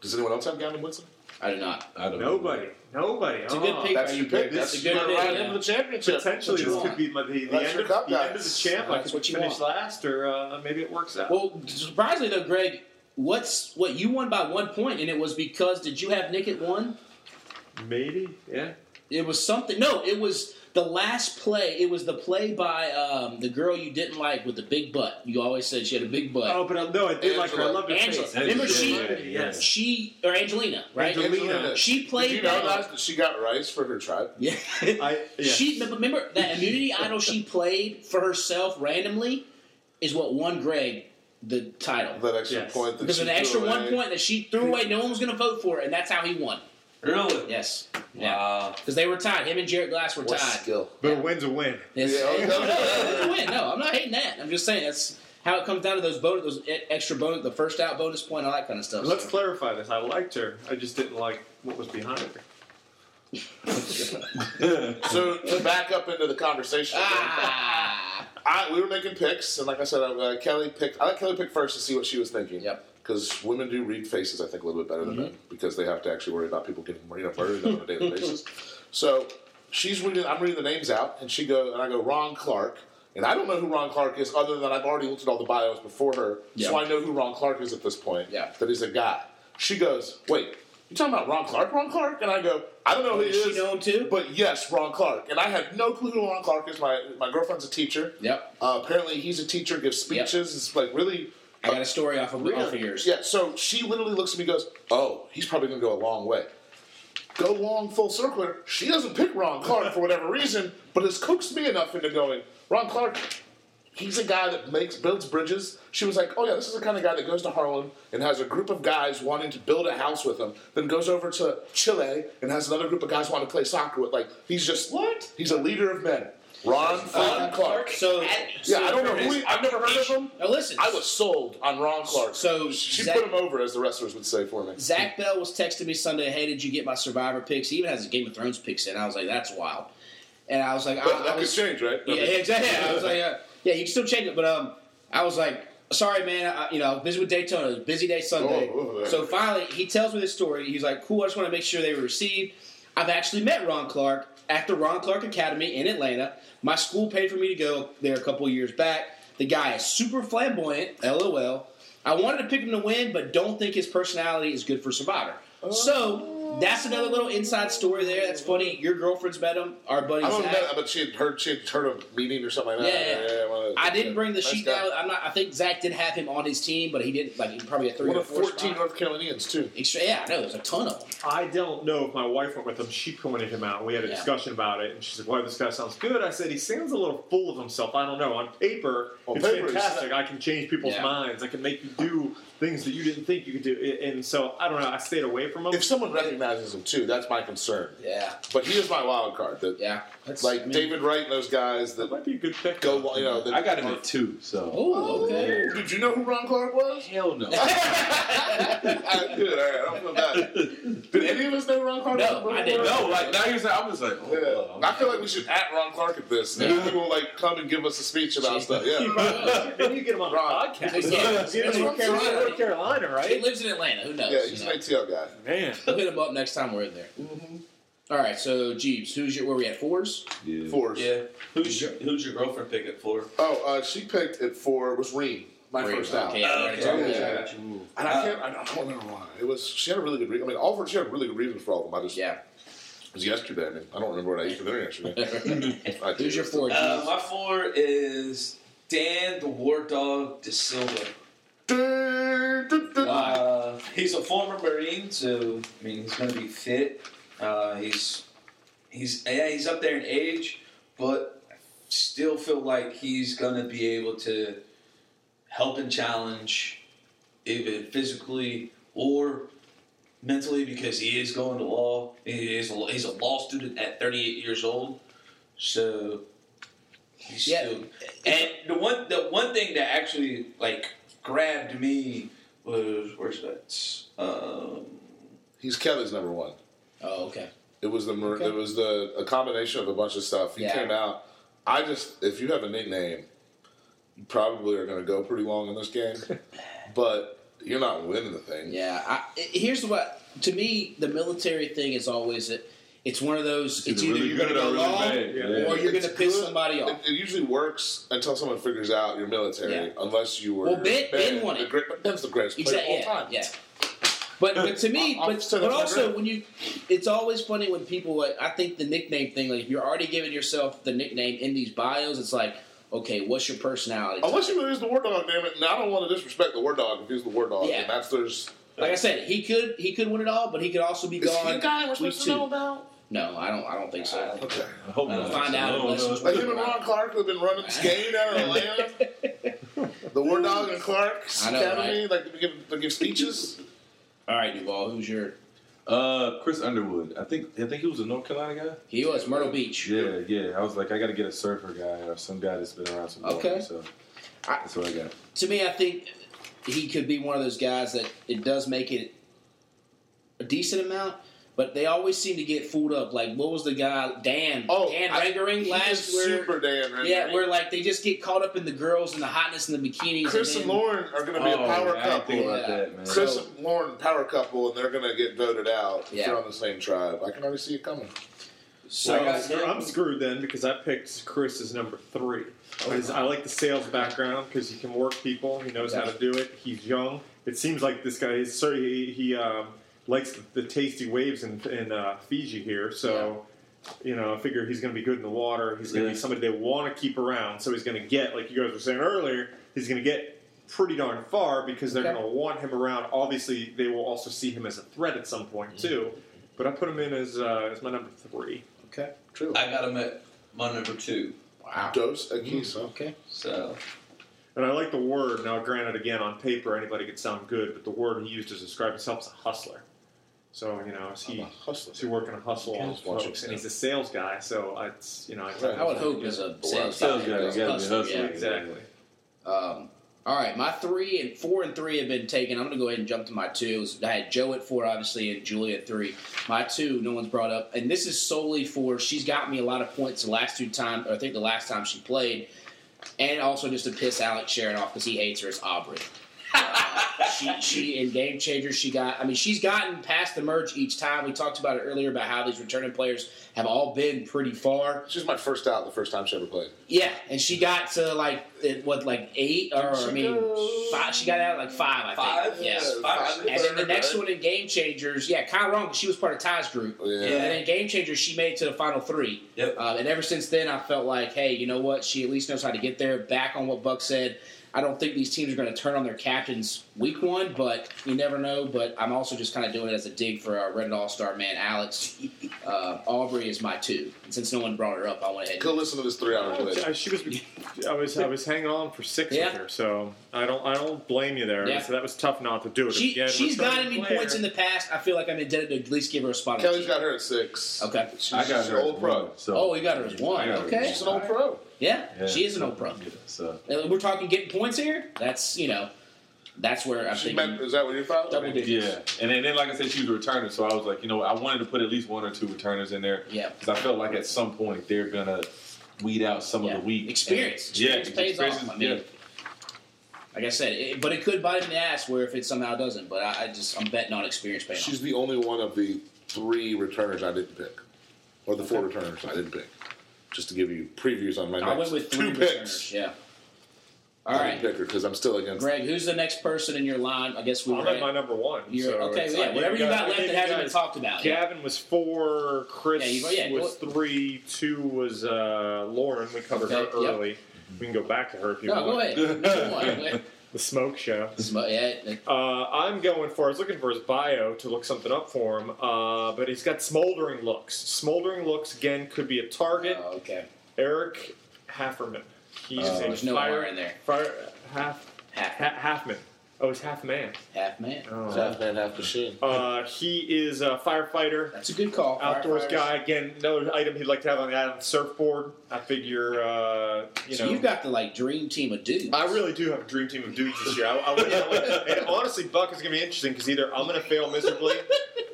Does anyone else have Gavin Whitson? I do not. I don't Nobody, nobody. It's a good Oh. pick. That's your you pick. good? That's It's a a good good pick, right yeah. into the championship. Potentially, What you this could be my- the, the, end, of, cup the end guys. of the champ. I That's could what finish want. last, or uh, maybe it works out. Well, surprisingly though, Greg, what's what you won by one point, and it was because did you have Nick at one? maybe, yeah. It was something. No, it was the last play. It was the play by um, the girl you didn't like with the big butt. You always said she had a big butt. Oh, but I, no, I did like her. I love her Angela. face. Remember she- yes. She or Angelina, right? Angelina. She played Did you know that- guys, that she got rice for her tribe? Yeah. I, yeah. She remember that immunity idol she played for herself randomly is what won Greg the title. That extra Yes. point that Because she an extra threw one point that she threw away, no one was going to vote for it, and that's how he won. Really? Yes. Yeah. Wow. Because they were tied. Him and Jarrett Glass were What tied. skill? but a win's a win. Yes. Yeah, okay. no, no, no, it's win. No, I'm not hating that. I'm just saying that's how it comes down to those bonus, those extra bonus, the first out bonus point, all that kind of stuff. Let's clarify this. I liked her. I just didn't like what was behind her. *laughs* So to back up into the conversation, *laughs* ah. I, we were making picks, and like I said, uh, Kelly picked. I let Kelly pick first to see what she was thinking. Yep. Because women do read faces, I think, a little bit better than men because they have to actually worry about people getting you know murdered on a daily basis. So she's reading. I'm reading the names out, and she go and I go, Ron Clark. And I don't know who Ron Clark is, other than I've already looked at all the bios before her, so I know who Ron Clark is at this point. Yeah. That he's a guy. She goes, "Wait, you talking about Ron Clark? Ron Clark?" And I go, "I don't know who he Does she is." know him too? But yes, Ron Clark. And I have no clue who Ron Clark is. My my girlfriend's a teacher. Yep. Uh, apparently, he's a teacher, gives speeches. It's like really. I got a story off of, off of yours. Yeah, so she literally looks at me and goes, Oh, he's probably going to go a long way. Go long full circle. She doesn't pick Ron Clark for whatever reason, but has coaxed me enough into going, Ron Clark, he's a guy that makes builds bridges. She was like, Oh, yeah, this is the kind of guy that goes to Harlem and has a group of guys wanting to build a house with him, then goes over to Chile and has another group of guys wanting to play soccer with. Like, he's just. What? He's a leader of men. Ron freaking Clark. So, Yeah, I don't know who he, I've never heard of him. now listen. I was sold on Ron Clark. So, she Zach- put him over, as the wrestlers would say for me. Zach Bell was texting me Sunday, "Hey, did you get my Survivor picks?" He even has his Game of Thrones picks in. I was like, "That's wild," and I was like, I, But I that was, could change, right? Yeah, exactly. I was like, uh, yeah, you can still change it, but um, I was like, sorry, man. I, you know, busy with Daytona. It was a busy day Sunday. Oh, oh. So finally, he tells me this story. He's like, cool. I just want to make sure they were received. I've actually met Ron Clark at the Ron Clark Academy in Atlanta. My school paid for me to go there a couple years back. The guy is super flamboyant. LOL. I wanted to pick him to win, but don't think his personality is good for Survivor. So that's another little inside story there. That's funny. Your girlfriend's met him. Our buddy I don't Zach. know, but she had heard she had heard of meeting or something like that. Yeah. one of those- I didn't yeah. bring the Nice sheet guy. down. I'm not. I think Zach did have him on his team, but he didn't. Like he probably a three One or four. 14 spot. North Carolinians, too. Extra, yeah, I know. There's a ton of them. I don't know if my wife went with him. She pointed him out. We had a Yeah. discussion about it, and she said, "Well, this guy sounds good." I said, "He sounds a little full of himself." I don't know. On paper, On it's paper, he's- fantastic. I can change people's Yeah. minds. I can make you do things that you didn't think you could do. And so I don't know. I stayed away from him. If someone recognizes him, too, that's my concern. Yeah, But he is my wild card. That, yeah. That's Like I mean- David Wright and those guys that that might be a good pick. go, you know. That I got him at two, so. Oh, oh okay. Did you know who Ron Clark was? Hell no. I, *laughs* good, all right. I don't feel bad. Did any of us know Ron Clark No, was? I didn't. no, like now you're saying, I was like, oh, Yeah. I feel like we should at Ron Clark at this. And Yeah. he will like come and give us a speech about stuff. Yeah. *laughs* Maybe you get him on a podcast. Yeah. He's in North Carolina, right? He lives in Atlanta. Who knows? Yeah, he's know? an ATL guy. Man, We'll hit him up next time we're in there. All right, so Jeebs, who's your? Where we at? Fours. yeah. Fours. Yeah. Who's your Who's your girlfriend pick at four? Oh, uh, she picked it for was Reem, my Reem, first out. okay, yeah, Okay, right, yeah, I got you. And I can't, I don't remember why. It was she had a really good reason. I mean, all of her she had really good reasons for all of them. I just Yeah. it was yesterday. I mean, I don't remember what I ate for dinner yesterday. *laughs* I Who's your four? Uh, my four is Dan the War Dog De Silva. Uh, he's a former Marine, so I mean he's going to be fit. Uh, he's he's yeah he's up there in age, but I still feel like he's going to be able to help and challenge, even physically or mentally, because he is going to law. He is a, he's a law student at 38 years old, so he's Yeah. still. And the one the one thing that actually like grabbed me was where's that? Um, He's Kevin's number one. Oh, okay. It was the Mar- Okay. it was the a combination of a bunch of stuff. He Yeah. came out. I just if you have a nickname, you probably are going to go pretty long in this game, *laughs* but you're not winning the thing. Yeah. I, here's what to me the military thing is always it. It's one of those. It's, either really you're going to go or really long. Yeah. or you're going to piss good. somebody off. It, it usually works until someone figures out you're military, Yeah. unless you were. Well, Ben- Ben won the it. great- but Ben's the greatest player Exactly. of all Yeah. time. Yeah. But but to *laughs* me, I'll but, say but also grade. when you, it's always funny when people. like, I think the nickname thing, like if you're already giving yourself the nickname in these bios, it's like, okay, what's your personality? type? Unless you use the war dog, damn it. And I don't want to disrespect the war dog if he's the war dog. Yeah. And that's there's. like I said, he could he could win it all, but he could also be Is he gone. the guy we're supposed to know about? No, I don't. I don't think so. Okay. I hope We'll find out No, unless Like him and Ron Clark would have been running skating out of Atlanta. the War Dog and Clark's I know, Academy, like they give, they give speeches. All right, Duvall, who's your? Uh, Chris Underwood. I think I think he was a North Carolina guy. He was Myrtle Beach. Yeah, yeah. I was like, I got to get a surfer guy or some guy that's been around some water. Okay. So I- that's what I got. to me, I think he could be one of those guys that it does make it a decent amount, but they always seem to get fooled up. Like what was the guy Dan Oh, Dan I- Rengering He last is where super Dan. Right yeah, where like they just get caught up in the girls and the hotness and the bikinis. Chris and then- Lauren are going to be a Oh, power I didn't couple. think about Yeah. that, man. Chris So- and Lauren power couple, and they're going to get voted out if Yeah. they're on the same tribe. I can already see it coming. So I'm, screw- I'm screwed then because I picked Chris as number three. I I like the sales background because he can work people. He knows how to do it. He's young. It seems like this guy is sorry he, he um, likes the, the tasty waves in, in uh, Fiji here. So you know, I figure he's going to be good in the water. He's going to Yeah. be somebody they want to keep around. So he's going to get, like you guys were saying earlier, he's going to get pretty darn far because they're Okay. going to want him around. Obviously, they will also see him as a threat at some point too. But I put him in as uh, as my number three. okay. True. I got him at my number two. Wow. Dos Equis, huh? Okay. So And I like the word. Now, granted, again, on paper, anybody could sound good, but the word he used to describe himself as a hustler. So, you know, is I'm he, a hustler. is he working a hustle on Just folks? And he's a sales guy, so it's, you know, I, Right. I would hope as a Well, sales sales guy, guy, you as a gotta be hustler, yeah. Exactly. Um, all right, my three and four and three have been taken. I'm going to go ahead and jump to my twos. I had Joe at four, obviously, and Julia at three. My two, no one's brought up, and this is solely for she's got me a lot of points the last two times, I think the last time she played, and also just to piss Alex Sharon off because he hates her. It's Aubry. Uh, she she in game changers she got I mean she's gotten past the merge each time. We talked about it earlier about how these returning players have all been pretty far. She's my first out the first time she ever played. Yeah, and she got to like it, what like eight or I mean five. She got out like five. I Five? think. Yeah. Yeah, five. And then the next one in Game Changers, yeah, kind of wrong she was part of Tai's group. Yeah. And then in Game Changers, she made it to the final three. Yep. Uh, and ever since then, I felt like, hey, you know what? She at least knows how to get there. Back on what Buck said. I don't think these teams are going to turn on their captains week one, but you never know. But I'm also just kind of doing it as a dig for our Reddit All Star man, Alex. Uh, Aubry is my two. And since no one brought her up, I went ahead. Go listen to this three hours later. Uh, She was, I was, I was hanging on for six Yeah. with her, so I don't, I don't blame you there. Yeah. So that was tough not to do it. she, Again, she's returning gotten me player. points in the past. I feel like I'm indebted to at least give her a spot. on the got her at six. Okay. She's, I got she's her an old pro. one, So Oh, you got her as one. Her Okay. She's an old pro. Yeah, Yeah, she is an old pro. yeah, So We're talking getting points here. That's you know, that's where I think. She thinking. meant, is that what you thought? Double digits. yeah, and then, then like I said, she was a returner, so I was like, you know, I wanted to put at least one or two returners in there Yeah. because I felt like at some point they're gonna weed out some Yeah. of the weak Experience. And- yeah, Experience pays off. is- I mean, yeah. Like I said, it, but it could bite him in the ass where if it somehow doesn't. But I, I just I'm betting on experience paying She's off. the only one of the three returners I didn't pick, or the four returners I didn't pick. Just to give you previews on my I next went with three two returners. picks. Yeah. All I right, didn't pick her because I'm still against. Greg. Who's the next person in your line? I guess we I'm at my number one. You're, so okay, yeah. like Whatever you got I left that hasn't been talked about. Yeah. Gavin was four. Chris Yeah, you yeah, was three. Two was uh, Lauren. We covered her Okay, yep. We can go back to her if you No, want. go ahead. One. *laughs* The smoke show. Sm- yeah, Uh, I'm going for. I was looking for his bio to look something up for him, uh, but he's got smoldering looks. Smoldering looks again could be a target. oh, okay. Eric Hafemann. He's Oh, a there's no fire R in there. Fire half Half, ha, Halfman. Oh, he's half man. half man. Oh. Half man, half machine. Uh, he is a firefighter, That's a good call. outdoors guy. Again, another item he'd like to have on the island: surfboard. I figure, uh, you so know. you've got the like dream team of dudes. I really do have a dream team of dudes this year. I, I, yeah, like- and honestly, Buck is going to be interesting because either I'm going to fail miserably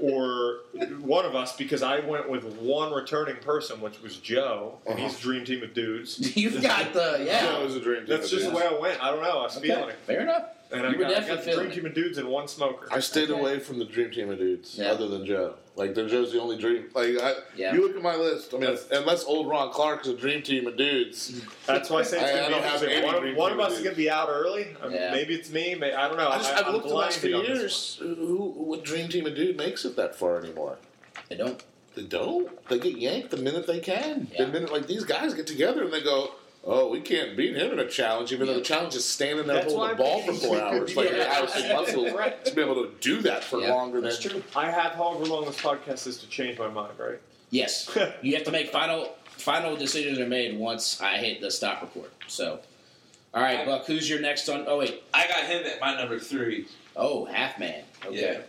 or one of us because I went with one returning person, which was Joe, and he's a dream team of dudes. *laughs* You've got the yeah. That was a dream. team. That's team just of the way I went. I don't know. I was Okay, feeling it. Fair enough. And I You were got, I definitely got the feeling dream it. team of dudes and one smoker. I stayed Okay. away from the dream team of dudes, Yeah. other than Joe. Like, the Joe's the only dream. Like, I, Yeah. you look at my list. I mean, unless old Ron Clark is a dream team of dudes, That's why I say it's I- going to be don't have interesting. any One, of- dream one team of of us is dudes. going to be out early. I mean, Yeah. Maybe it's me. May, I don't know. I just, I, I've I'm looked the last few on this years. Who, what dream team of dude makes it that far anymore? They don't. They don't. They get yanked the minute they can. Yeah. The minute like these guys get together and they go, "Oh, we can't beat him in a challenge," even though the challenge is standing there That's holding why the ball I'm for four *laughs* he hours. Like Yeah. your Allison *laughs* muscles Right. to be able to do that for Yeah, longer than that's true. I have however long this podcast is to change my mind, right? Yes, *laughs* you have to make final final decisions are made once I hit the stop record. So, all right, Buck, who's your next on? Oh wait, I got him at my number three. oh half man. Okay, Yeah.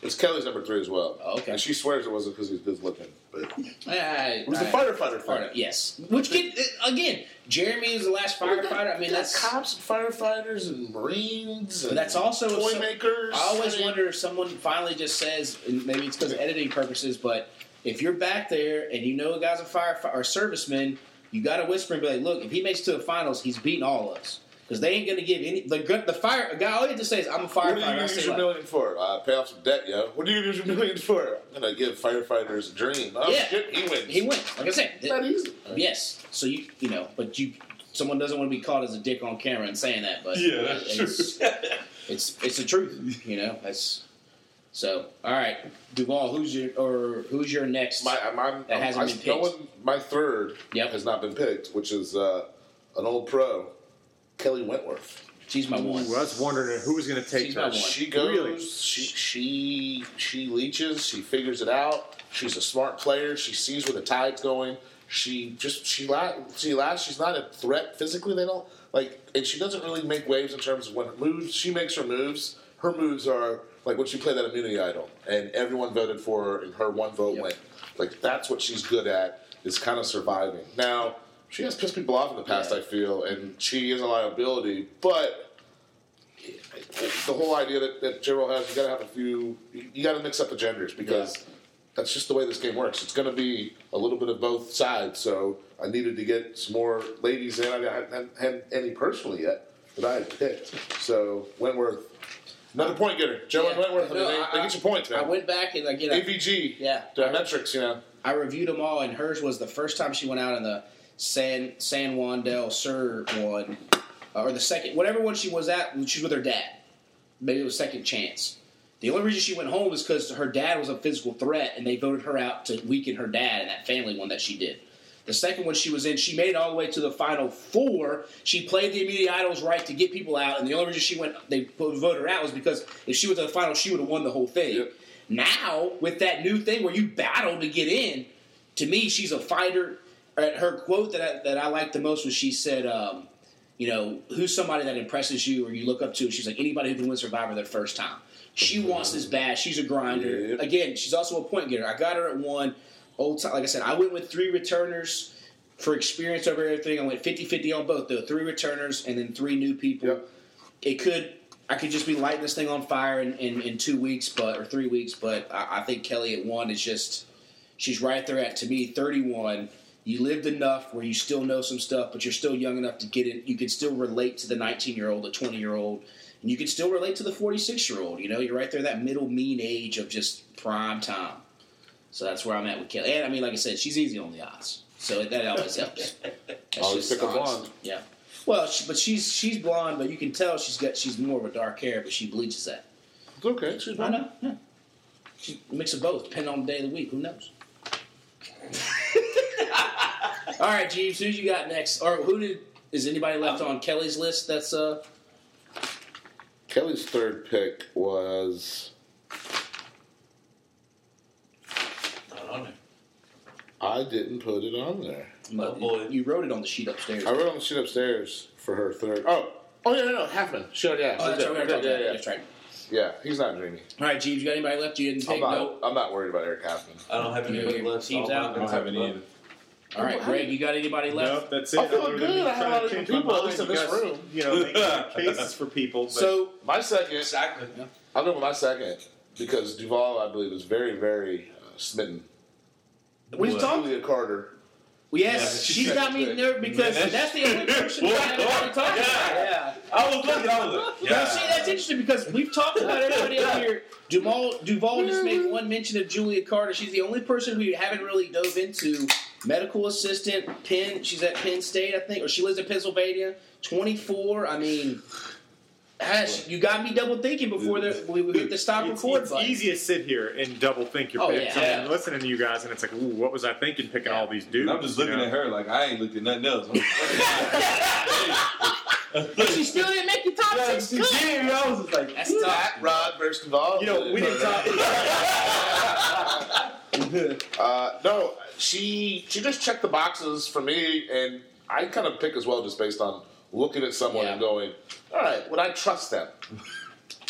It's Kelly's number three as well. Oh, okay. And she swears it wasn't because he's good looking, but *laughs* it Alright, was the firefighter Part fight. of- Yes, which get uh, again, Jeremy is the last firefighter. I mean, that's cops and firefighters and marines. And that's also toy makers. I always mean, wonder if someone finally just says, and maybe it's because of editing purposes, but if you're back there and you know a guy's a firefighter or serviceman, you got to whisper and be like, "Look, if he makes it to the finals, he's beating all of us." Because they ain't gonna give any the the fire guy. All you have to say is, "I'm a firefighter. What are you firefighter." I gonna use your like, million for? Uh, pay off some debt, yo. What are you gonna use your million for? I'm gonna give firefighters a dream. Oh Yeah. shit, he wins. he wins. Like I said, It's not easy. yes. So you you know, but you someone doesn't want to be caught as a dick on camera and saying that, but Yeah, that's it's, *laughs* it's it's the truth. You know, that's so. All right, Duvall, who's your or who's your next? My, my, That hasn't I, been picked. No one, my third Yep. has not been picked, which is uh, an old pro, Kelley Wentworth. She's my one. Ooh, I was wondering who was going to take She's her. my one. She goes. Really? She she she leeches. She figures it out. She's a smart player. She sees where the tide's going. She just she la- she laughs. She's not a threat physically. They don't like, and she doesn't really make waves in terms of when it moves. She makes her moves. Her moves are like when she played that immunity idol, and everyone voted for her, and her one vote Yep. went. Like that's what she's good at is kind of surviving. Now she has pissed people off in the past. Yeah. I feel, and she is a liability, but the whole idea that, that Gerald has, you got to have a few, you, you got to mix up the genders because that's just the way this game works. It's going to be a little bit of both sides. So I needed to get some more ladies in. I hadn't had any personally yet that I had picked. So Wentworth, another point getter. Joe Yeah. Wentworth, I mean, No, they, I- they get your points, I went back and I, AVG, yeah, metrics. you know. I reviewed them all, and hers was the first time she went out in the San San Juan del Sur one, uh, or the second, whatever one she was at. She was with her dad. Maybe it was second chance. The only reason she went home is because her dad was a physical threat, and they voted her out to weaken her dad in that family one that she did. The second one she was in, she made it all the way to the final four. She played the immunity idols right to get people out, and the only reason she went, they voted her out was because if she went to the final, she would have won the whole thing. Yep. Now, with that new thing where you battle to get in, to me, she's a fighter. Her quote that I, that I liked the most was she said, um, "You know, who's somebody that impresses you or you look up to?" She's like anybody who can win Survivor their first time. She wants this bad. She's a grinder. Yep. Again, she's also a point getter. I got her at one. Old time, like I said, I went with three returners for experience over everything. I went 50-50 on both. Though three returners and then three new people. Yep. It could. I could just be lighting this thing on fire in, in, in two weeks, but or three weeks. But I, I think Kelly at one is just she's right there at to me 31 you lived enough where you still know some stuff but you're still young enough to get it you can still relate to the 19 year old the 20 year old and you can still relate to the 46 year old you know you're right there that middle mean age of just prime time so that's where i'm at with kelly and i mean like i said she's easy on the eyes so that always helps *laughs* That's Always just pick a blonde. yeah well she, but she's she's blonde but you can tell she's got she's more of a dark hair but she bleaches that It's okay. She's I know. Yeah. She mix of both, depending on the day of the week. Who knows? *laughs* All right, Jeebs. Who you got next? Or who did Is anybody left on Kelly's list? That's uh. Kelly's third pick was Not on there. I didn't put it on there. Oh, boy. You wrote it on the sheet upstairs. I wrote on the sheet upstairs for her third. Oh, oh yeah, no, no, Halfman. Sure, yeah, Oh, that's yeah, right. we already yeah, talked yeah, about it. yeah. That's right. Yeah, he's not dreamy. All right, Jeebs, you got anybody left? You didn't I'm take not. note. I'm not worried about Eric Halfman. I don't have any Okay, good list. teams out. I don't have any either. All right, Greg, you got anybody left? Nope, that's it. I'm feeling Other good. I have a trying lot of change different my people, at least in this room. You know, making *laughs* cases for people. But So my second, Exactly. I'll go with my second because Duvall, I believe, is very, very uh, smitten. We've With talked. Julia Carter. Well, yes, Yeah, she's she's got me second there because Yeah. that's the only person that I haven't talked about. Yeah. I was looking. I was like, Now, see, that's interesting because we've talked about everybody up here. Duvall, Duvall just made one mention of Julia Carter. She's the only person we haven't really dove into. Medical assistant, Penn. She's at Penn State, I think, or she lives in Pennsylvania. Twenty four. I mean, Ash, you got me double thinking before the, we we hit the stop it's, record it's button. easy to sit here and double think your Oh, picks. yeah. I mean, Yeah. listening to you guys, and it's like, ooh, what was I thinking picking all these dudes? and I'm just looking know? at her like I ain't looked at nothing else. But *laughs* she still didn't make the top Yeah, six. she cut. did. I was just like, That's tough. Pat Rod versus Duvall. You know, we didn't *laughs* talk. *laughs* Uh, no, she she just checked the boxes for me, and I kind of pick as well just based on looking at someone Yeah. and going, all right, would I trust them? *laughs*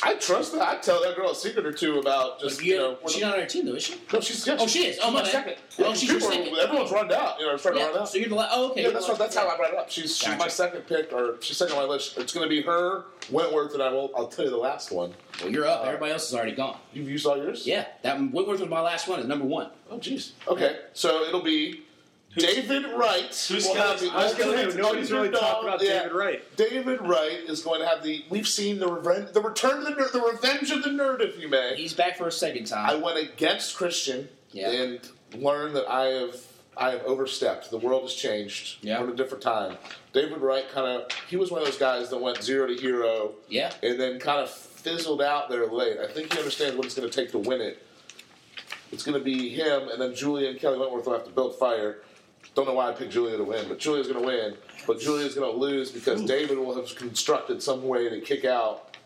I trust that. I tell that girl a secret or two about just you you, know. she's not on our team though, is she? no, she's yeah, Oh, she is. Oh, my second. Oh, she's your People are- second. Everyone's run out. You know, starting to run out. So you're the la- oh okay. Yeah, that's what. That's last- how I brought it up. She's she's my second pick, or she's second on my list. It's going to be her, Wentworth, and I will. I'll tell you the last one. Well, you're up. Uh, Everybody else is already gone. You, you saw yours? Yeah, that Wentworth was my last one. At number one. Oh, jeez. Okay, so it'll be David Wright. who's will have the I was gonna say, ultimate nobody's really talked about Yeah. David Wright. David Wright is going to have the. We've seen the revenge, the return of the nerd, the revenge of the nerd, if you may. He's back for a second time. I went against Christian Yeah. and learned that I have I have overstepped. The world has changed. Yeah. We're in a different time. David Wright kind of he was one of those guys that went zero to hero Yeah. and then kind of fizzled out there late. I think he understands what it's going to take to win it. It's going to be him, and then Julia and Kelley Wentworth will have to build fire. Don't know why I picked Julia to win, but Julia's going to win. But Julia's going to lose because David will have constructed some way to kick out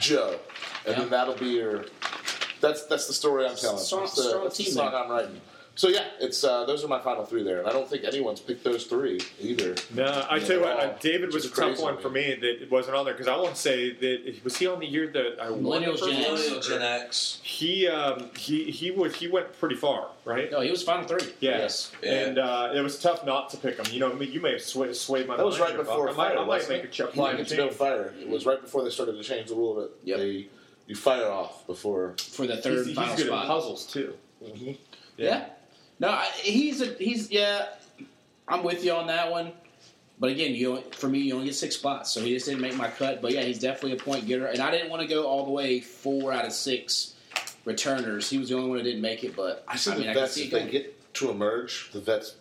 Joe, and Yeah. then that'll be your. That's that's the story I'm telling. Strong- that's the, strong that's the song there. I'm writing. So yeah, it's uh, those are my final three there, and I don't think anyone's picked those three either. No, I tell you what, uh, David was a tough one to for me that it wasn't on there because I won't say that was he on the year that I won. the first Gen? X. Millennial Gen X. He um, he he was he went pretty far, right? No, he was final three. Yeah. Yes. Yeah. And uh, it was tough not to pick him. You know, I mean, you may have swayed, swayed my That was right before I might, Fire, I might make it? a ch- Flying flying into no fire. It was right before they started to change the rule that Yep. they you fire off before. For the third He's, he's good spot. at puzzles too. Yeah. No, he's a he's yeah. I'm with you on that one. But again, you for me, you only get six spots, so he just didn't make my cut. But yeah, he's definitely a point getter, and I didn't want to go all the way four out of six returners. He was the only one that didn't make it, but I see mean, the I can vets see if they get to emerge, the vets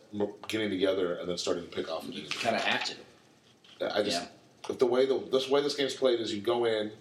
getting together and then starting to pick off. You kind of have to. I just Yeah. if the way the this way this game's played is you go in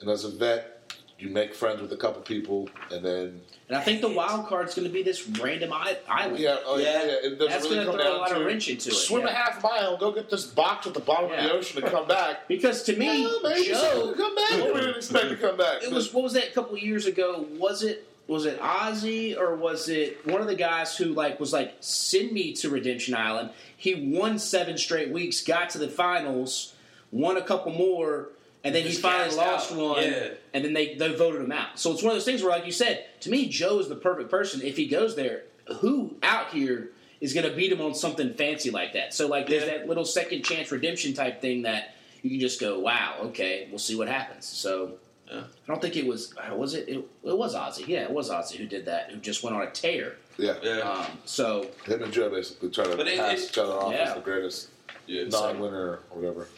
and as a vet you make friends with a couple people and then And I think the wild card's going to be this random island. yeah oh, yeah, Yeah. yeah, it doesn't That's really going to throw a lot to of wrench into it. swim yeah. a half mile, go get this box at the bottom of the ocean and come back. *laughs* Because to me, Well, maybe Joe, come back. Well, we didn't expect to come back. It was what was that a couple years ago? Was it was it Ozzy or was it one of the guys who like was like send me to Redemption Island? He won seven straight weeks, got to the finals, won a couple more, and then he finally lost out. one. Yeah. And then they they voted him out. So it's one of those things where, like you said, to me, Joe is the perfect person. If he goes there, who out here is going to beat him on something fancy like that? So like there's Yeah. that little second chance redemption type thing that you can just go, wow, okay, we'll see what happens. So. Yeah. I don't think it was. uh, Was it, it? It was Ozzy. Yeah, it was Ozzy who did that. Who just went on a tear. yeah. Yeah. Um, so Him and Joe basically try to But it- pass it- each other off Yeah. as the greatest yeah. non-winner or whatever.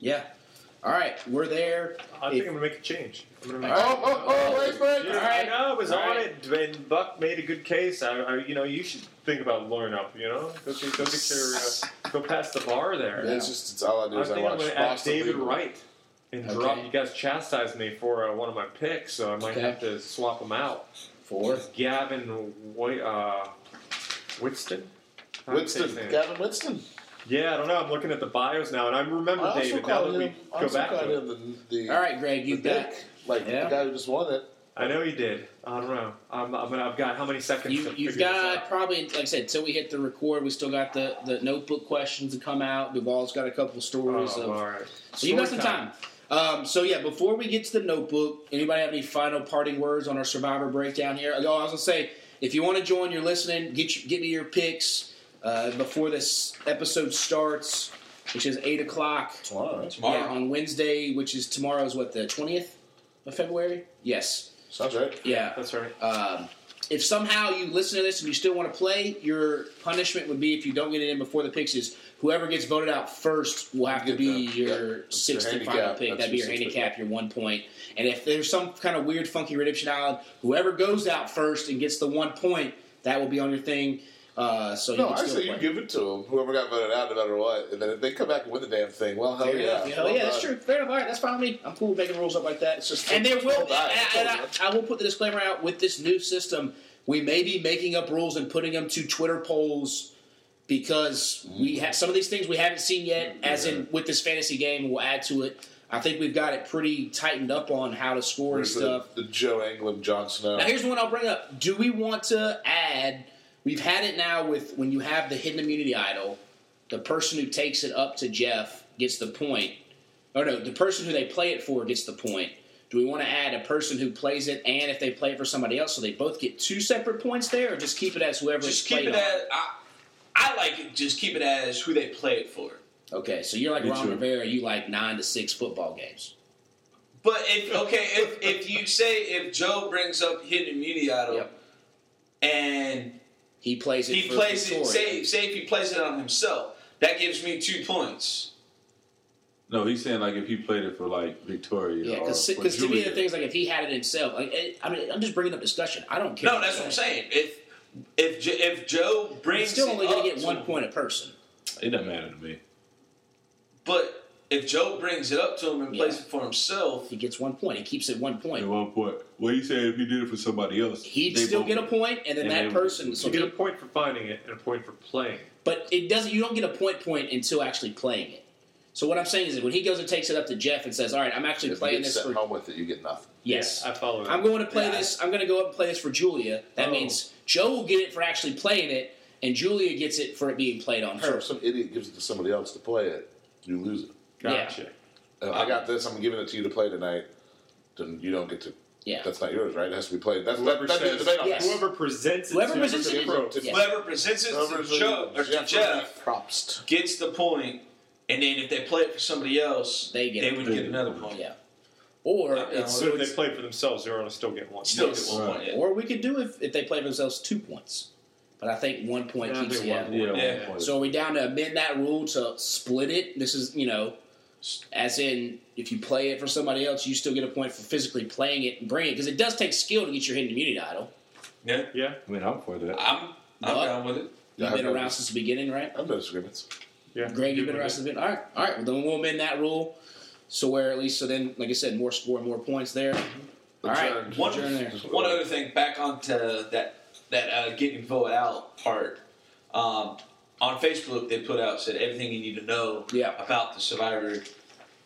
yeah. All right, we're there. I If- think I'm gonna make a change. I'm gonna make All a right. Oh, oh, oh, wait, wait. Yeah, All right. I know. I was All on right. it, and Buck made a good case. I, I you know, you should think about blowing up. You know, go get, go get your, uh, go past the bar there. It's just it's all I do I is I think I'm watch going to add Boston David Legal. Wright and Okay. drop. You guys chastised me for uh, one of my picks, so I might Okay. have to swap them out. Four. Gavin Whit, uh, Whitston. How do you say his Winston, name? Gavin Winston. Yeah, I don't know. I'm looking at the bios now, and I remember I David. Now called that we him. I go also back called to it. him the, the All right, Greg, you've got dick, like Yeah. the guy who just won it. I know you did. I don't know. I'm, I'm, I've got how many seconds? You, to you've figure this got out? probably, like I said, until we hit the record, we still got the, the notebook questions to come out. Duval's got a couple stories. Oh, of, all right. so you got some Story time. Um, so yeah, before we get to the notebook, anybody have any final parting words on our Survivor breakdown here? Oh, I was gonna say, if you want to join, you're listening. Get your, get me your picks uh, before this episode starts, which is eight o'clock. Tomorrow. Tomorrow. Yeah, on Wednesday, which is tomorrow's what the twentieth of February. Yes. Sounds right. Yeah. That's right. Um, if somehow you listen to this and you still want to play, your punishment would be if you don't get it in before the picks is whoever gets voted out first will have to be the- your yeah, sixth and final handicap. pick. That's That'd be your your handicap, your one point. And if there's some kind of weird, funky redemption island, whoever goes out first and gets the one point, that will be on your thing. Uh, so No, I can say you give it to them. Whoever got voted out, no matter what, and then if they come back and win the damn thing, well, hell Fair yeah, enough. Hell Well yeah, that's true. Fair enough. All right, that's fine with me. I'm cool with making rules up like that. It's just and there will, full diet. and, and I, I will put the disclaimer out with this new system. We may be making up rules and putting them to Twitter polls because we have some of these things we haven't seen yet. As in with this fantasy game, we'll add to it. I think we've got it pretty tightened up on how to score and Where's the, stuff. the Joe Anglim, Jon Snow. Now, here's the one I'll bring up. Do we want to add? We've had it now with when you have the hidden immunity idol, the person who takes it up to Jeff gets the point. Or no, the person who they play it for gets the point. Do we want to add a person who plays it and if they play it for somebody else, so they both get two separate points there, or just keep it as whoever Just it's keep played it on? as I, I like it. Just keep it as who they play it for. Okay, so you're like Me Ron too. Rivera. You like nine to six football games. But if okay, if if you say if Joe brings up hidden immunity idol Yep. and He plays it. he for plays it, Victoria. say say if he plays it on himself, that gives me two points. No, he's saying like if he played it for like Victoria. Yeah, because to me the thing is like if he had it himself, like it, I mean I'm just bringing up discussion. I don't care. No, that's what I'm saying. If if Jo- if Joe He's brings still only going to get one point a person. it doesn't matter to me. but if Joe brings it up to him and plays it for himself, He gets one point. He keeps it one point. At one point, what you saying if he did it for somebody else? He'd still both get a would. point, and then And that they- person. So You get a point for finding it and a point for playing. but it doesn't. You don't get a point point until actually playing it. So what I'm saying is that when he goes and takes it up to Jeff and says, "All right, I'm actually if you playing get this sent for home with it, you get nothing. yes, I follow that. I'm going to play Yeah. this. I'm going to go up and play this for Julia. That Oh. means Joe will get it for actually playing it, and Julia gets it for it being played on Sure, her. if some idiot gives it to somebody else to play it, you lose it. Gotcha. Uh, I got this. I'm giving it to you to play tonight. Then you don't get to. Yeah. That's not yours, right? It has to be played. That's Whoever that, that's says- the debate Yes. Whoever presents it Whoever to presents the it- pro. Yeah. whoever presents it to Whoever's Joe or to Jeffrey Jeff Probst. gets the point, and then if they play it for somebody else, They get a would get another point. Yeah. Or Yeah, it's, So if they play for themselves, they're going to still get one. Still Yes. get one point. Yeah. or we could do if if they play themselves two points. But I think one point Yeah, keeps think yeah. Yeah, one Yeah. point. So are we down to amend that rule to split it? This is you know, as in if you play it for somebody else, you still get a point for physically playing it and bringing it because it does take skill to get your hidden immunity idol. Yeah, Yeah. I mean, I'm for that. I'm I'm What? down with it. You've I've been around dis- since the beginning, right? I've no disagreements. Yeah. Greg, you've been around since the beginning. All right, all right. Well, then we'll amend that rule. So where at least so then, like I said, more score, more points there. All right, Adjourned. One, Adjourn there. one other thing, back onto that that uh, getting voted out part. Um, on Facebook, they put out said everything you need to know Yeah. about the Survivor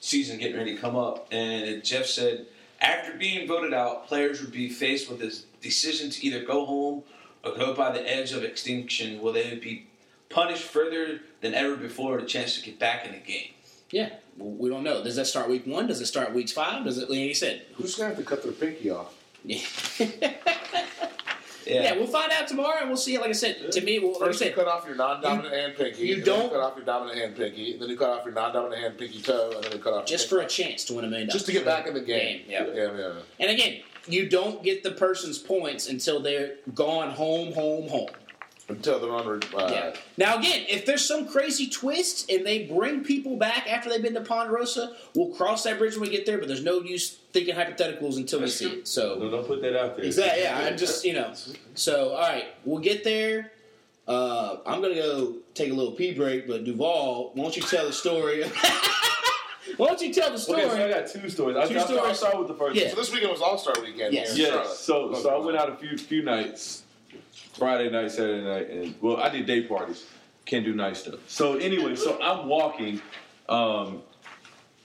season getting ready to come up, and Jeff said after being voted out, players would be faced with this decision to either go home or go by the edge of extinction. Will they be punished further than ever before? a chance to get back in the game. Yeah, well, we don't know. Does that start week one? Does it start week five? Does it? Like you said, Who's gonna have to cut their pinky off? *laughs* yeah. Yeah. we'll find out tomorrow, and we'll see. Like I said, to me, well, like I First, you said, cut off your non-dominant hand pinky. you don't- cut off your dominant hand pinky. Then you cut off your non-dominant hand pinky toe, and then you cut off just for a chance to win a million dollars. just to get back in the game. Game, yeah. yeah, yeah. And again, you don't get the person's points until they're gone home, home, home. Until they're on. Uh, Yeah. Now again, if there's some crazy twist and they bring people back after they've been to Ponderosa, we'll cross that bridge when we get there. But there's no use thinking hypotheticals until we see it. So No, don't put that out there. exactly, yeah. I'm just you know. So all right, we'll get there. Uh, I'm gonna go take a little pee break, but Duvall, why don't you tell the story? *laughs* why don't you tell the story? Okay, so I got two stories. I, Two I'll, start- I'll start with the first Yeah. one. So this weekend was All Star Weekend. Yes. Yes. Charlotte. So so I went out a few few nights, Friday night, Saturday night, and well, I did day parties, can't do night stuff. So anyway, so I'm walking, um,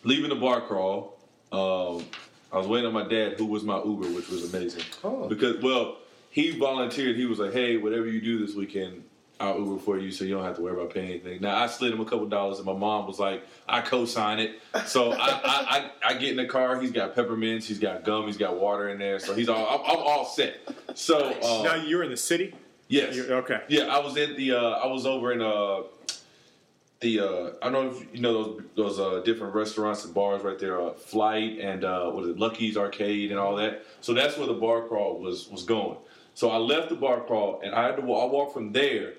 leaving the bar crawl. Um, I was waiting on my dad, who was my Uber, which was amazing. Oh. Because well, he volunteered. He was like, "Hey, whatever you do this weekend, I'll Uber for you, so you don't have to worry about paying anything." Now I slid him a couple dollars, and my mom was like, "I co-sign it." So I, I, I, I get in the car. He's got peppermints. He's got gum. He's got water in there. So he's all. I'm, I'm all set. So um, now you're in the city. Yes, You're, okay. yeah, I was at the. Uh, I was over in uh, the. Uh, I don't know if you know those those uh, different restaurants and bars right there. Uh, Flight and uh, what is it? Lucky's Arcade and all that. So that's where the bar crawl was was going. So I left the bar crawl and I had to. Walk, I walked from there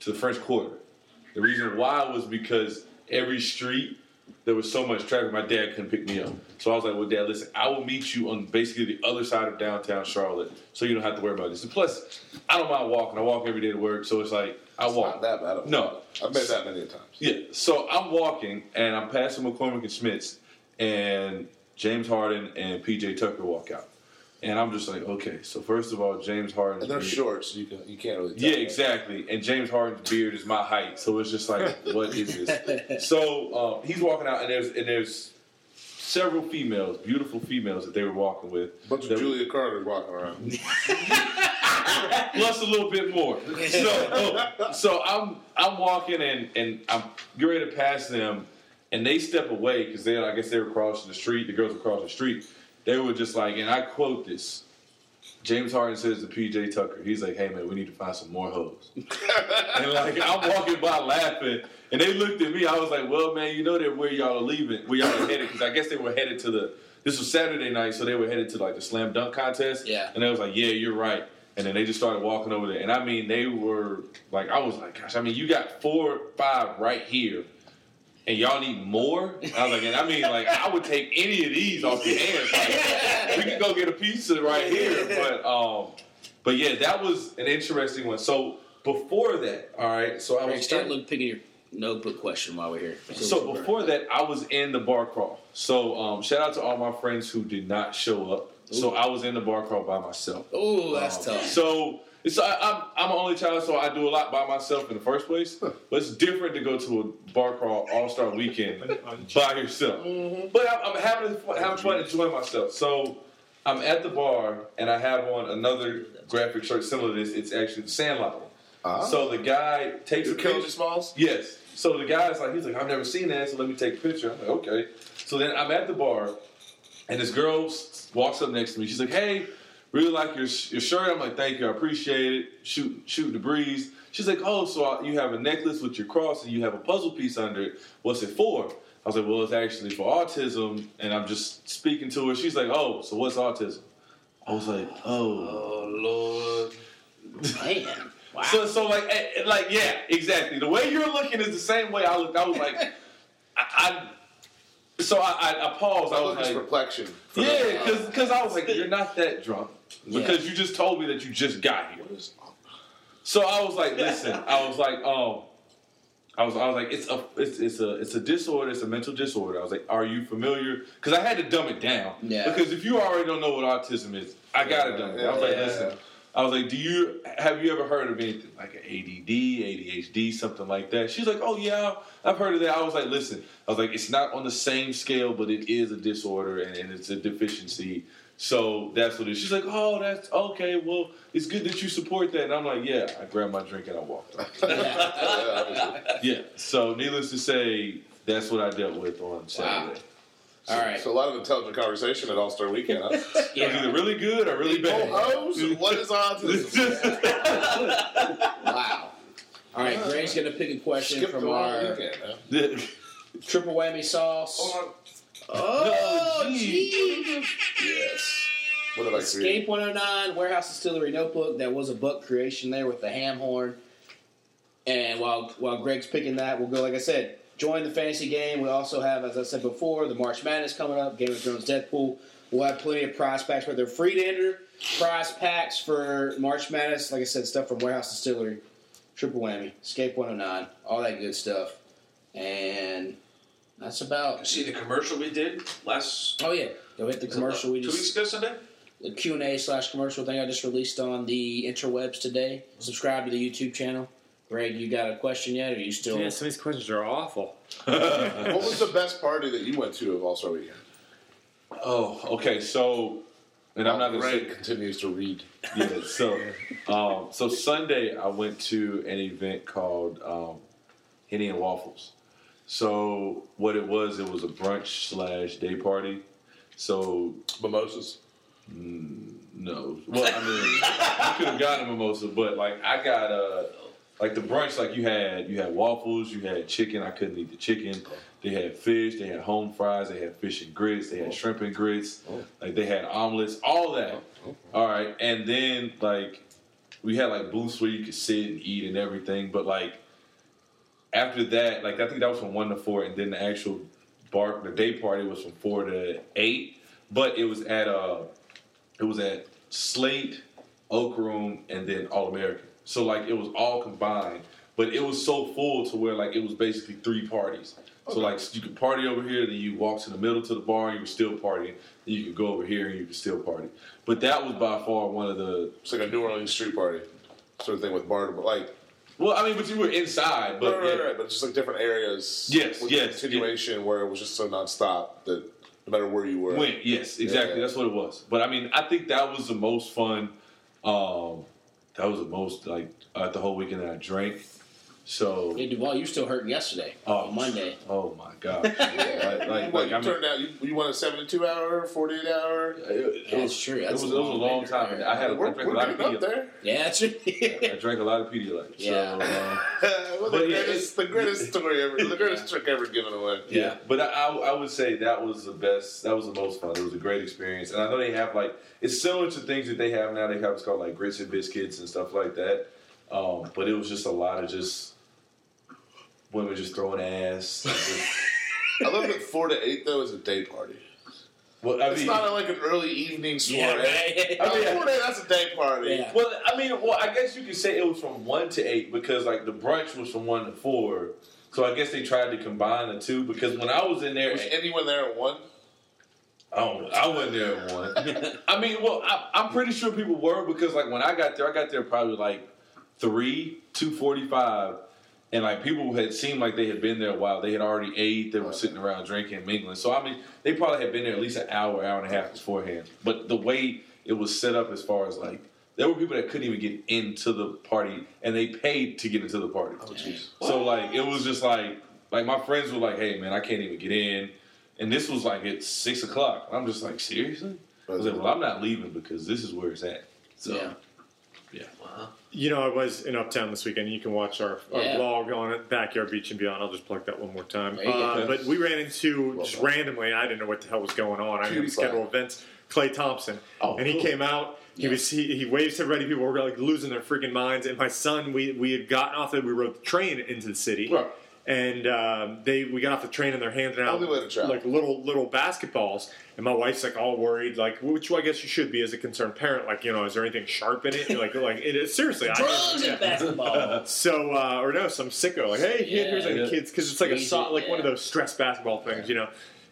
to the French Quarter. The reason why was because every street there was so much traffic. My dad couldn't pick me up, so I was like, "Well, Dad, listen, I will meet you on basically the other side of downtown Charlotte, so you don't have to worry about this." And plus, I don't mind walking. I walk every day to work, so it's like I walk. Not that bad. No. I've made that many times. Yeah. So I'm walking and I'm passing McCormick and Schmick's, and James Harden and PJ Tucker walk out, and I'm just like, okay. So first of all, James Harden. And they're short, so you can you can't really. Tell Yeah, exactly. And James Harden's beard is my height, so it's just like, *laughs* what is this? So um, he's walking out, and there's and there's several females, beautiful females that they were walking with. Bunch of Julia Carter's walking around. *laughs* plus a little bit more. So, so I'm I'm walking and and I'm getting ready to pass them, and they step away because they I guess they were crossing the street. The girls were crossing the street. They were just like, and I quote this. James Harden says to PJ Tucker, he's like, "Hey man, we need to find some more hoes." *laughs* and like I'm walking by laughing, and they looked at me. I was like, "Well, man, you know that where y'all are leaving, where y'all are headed?" Because I guess they were headed to the. This was Saturday night, so they were headed to like the slam dunk contest. Yeah. And I was like, "Yeah, you're right." And then they just started walking over there, and I mean, they were like, I was like, "Gosh, I mean, you got four, five right here." And y'all need more? I was like, and I mean, like, I would take any of these off your hands. Like, we could go get a pizza right here, but um, but yeah, that was an interesting one. So before that, all right. So I was start in- looking, picking your notebook question while we're here. so before that, I was in the bar crawl. So um, shout out to all my friends who did not show up. So I was in the bar crawl by myself. Oh, that's Um, tough. So it's I, I'm I'm an only child, so I do a lot by myself in the first place. But it's different to go to a bar crawl all star weekend by yourself. But I'm, I'm having fun, having fun, enjoying myself. So I'm at the bar and I have on another graphic shirt similar to this. It's actually the Sandlot. Ah. So the guy takes a Is it Kelly picture. Smalls? Yes. So the guy's like, he's like, I've never seen that, so let me take a picture. I'm like, okay. So then I'm at the bar, and this girl walks up next to me. She's like, hey, really like your, your shirt. I'm like, thank you, I appreciate it. Shoot, shoot the breeze. She's like, oh, so uh, you have a necklace with your cross and you have a puzzle piece under it. What's it for? I was like, well, it's actually for autism, and I'm just speaking to her. She's like, oh, so what's autism? I was like, oh. Oh Lord. Man. Wow. So, so like, eh, eh, like, yeah, exactly. The way you're looking is the same way I looked. I was like, I, I so I, I, I paused. I I was look like, perplexion. yeah, because because I was like, you're not that drunk because you just told me that you just got here. What is- So I was like, *laughs* listen, I was like, um, I was, I was like, it's a, it's, it's a, it's a disorder. It's a mental disorder. I was like, are you familiar? Because I had to dumb it down. Yeah. Because if you already don't know what autism is, I gotta dumb it down. I was like, listen. I was like, do you have you ever heard of anything like an ADD, ADHD, something like that? She's like, oh yeah, I've heard of that. I was like, listen, I was like, it's not on the same scale, but it is a disorder and, and it's a deficiency. So that's what it is. She's like, oh, that's okay. Well, it's good that you support that. And I'm like, yeah. I grabbed my drink and I walked off. *laughs* Yeah, yeah. So needless to say, that's what I dealt with on Saturday. All right. So a lot of intelligent conversation at All Star Weekend. Huh? *laughs* It was either really good or really bad. Oh, bad. hoes? What is autism? *laughs* Wow. All right, Greg's going to pick a question Skip from our weekend, man. triple whammy sauce. Hold on. Oh, No, Jesus. Yes. What did I create? Escape 109 Warehouse Distillery Notebook. That was a book creation there with the ham horn. And while while Greg's picking that, we'll go like I said. Join the fantasy game. We also have, as I said before, the March Madness coming up. Game of Thrones Deadpool. We'll have plenty of prize packs, but they're free to enter. Prize packs for March Madness. Like I said, stuff from Warehouse Distillery, Triple Whammy, Escape 109, all that good stuff. And that's about. See the commercial we did last Oh yeah, go hit the commercial. We two just weeks ago Sunday. the Q and A slash commercial thing I just released on the interwebs today. Subscribe to the YouTube channel. Greg, you got a question yet? Or are you still? Yeah, some of these questions are awful. *laughs* What was the best party that you went to of All Star Weekend? Oh, okay. So, and I'm not gonna say Greg continues to read. yeah. So, um, so Sunday I went to an event called um, Henny and Waffles. So what it was, it was a brunch slash day party. So Mimosas. no, well I mean I could have gotten a mimosa, but like I got uh like the brunch, like you had you had waffles, you had chicken. I couldn't eat the chicken. They had fish, they had home fries, they had fish and grits, they had shrimp and grits, like they had omelets, all that. All right, and then like we had like booths where you could sit and eat and everything, but like after that, like I think that was from one to four, and then the actual bar, the day party was from four to eight, but it was at uh, it was at Slate, Oak Room, and then All American. So like it was all combined, but it was so full to where like it was basically three parties. So like you could party over here, then you walk to the middle to the bar, and you were still partying. Then you could go over here and you could still party. But that was by far one of the It's like a New Orleans street party sort of thing with bar, but like well, I mean, but you were inside, but right, right, yeah. right, but just like different areas. Yes, yes, continuation where it was just so nonstop that no matter where you were. Went, yes, exactly. Yeah. That's what it was. But I mean, I think that was the most fun. Um, that was the most like uh, the whole weekend that I drank. So, Hey, Duvall, you still hurting yesterday. oh Monday. Oh my god! *laughs* like, like, What, like you I mean, turned out you, you won a seventy-two hour, forty-eight hour. it, it That's was true. It was, a it was a long long time. there. I had I We're, drank we're a lot of up Pedialyte. there. Yeah, that's right. I drank a lot of Pedialyte. So, Yeah. uh, *laughs* well, the But yeah, greatest, the greatest story ever, the greatest *laughs* trick ever given away. Yeah, but I, I, I would say that was the best. That was the most fun. It was a great experience, and I know they have like it's similar to things that they have now. They have it's called like grits and biscuits and stuff like that. Um, but it was just a lot of just women just throwing ass. *laughs* I love that four to eight though is a day party. well, I It's mean, not like an early evening soiree. yeah, right. *laughs* I mean, yeah. four to eight, that's a day party. Yeah. well, I mean, well, I guess you could say it was from one to eight because like the brunch was from one to four. So I guess they tried to combine the two because when I was in there, Was anyone there at one? I don't. I wasn't there at one. *laughs* I mean, well, I, I'm pretty sure people were because, like, when I got there, I got there probably like three, two forty-five, and like people had seemed like they had been there a while. They had already ate. They were sitting around drinking, mingling. So I mean, they probably had been there at least an hour, hour and a half beforehand. But the way it was set up, as far as like, there were people that couldn't even get into the party, and they paid to get into the party. Oh, jeez. So like it was just like like my friends were like, "Hey man, I can't even get in," and this was like at six o'clock. I'm just like, seriously? I was like, "Well, I'm not leaving because this is where it's at." So Yeah. You know, I was in Uptown this weekend. You can watch our, our Yeah. vlog on it, Backyard Beach and Beyond. I'll just plug that one more time. There you go. Uh, but we ran into, Well just done. randomly, I didn't know what the hell was going on. I didn't schedule events. Klay Thompson. Oh, and he cool. came out. He Yeah. was he, he waves to everybody. People were like losing their freaking minds. And my son, we we had gotten off the we rode the train into the city. Right. And um, they we got off the train and they're handing out Only way to travel. like little little basketballs. And my wife's like all worried, like which I guess you should be as a concerned parent. Like you know, is there anything sharp in it? like like it is seriously. I- Drugs yeah. and basketball. *laughs* So, uh, or no, some sicko like, hey, Yeah. here's like the kids because it's like a Squeeze so, it, like one of those stress basketball things, you know.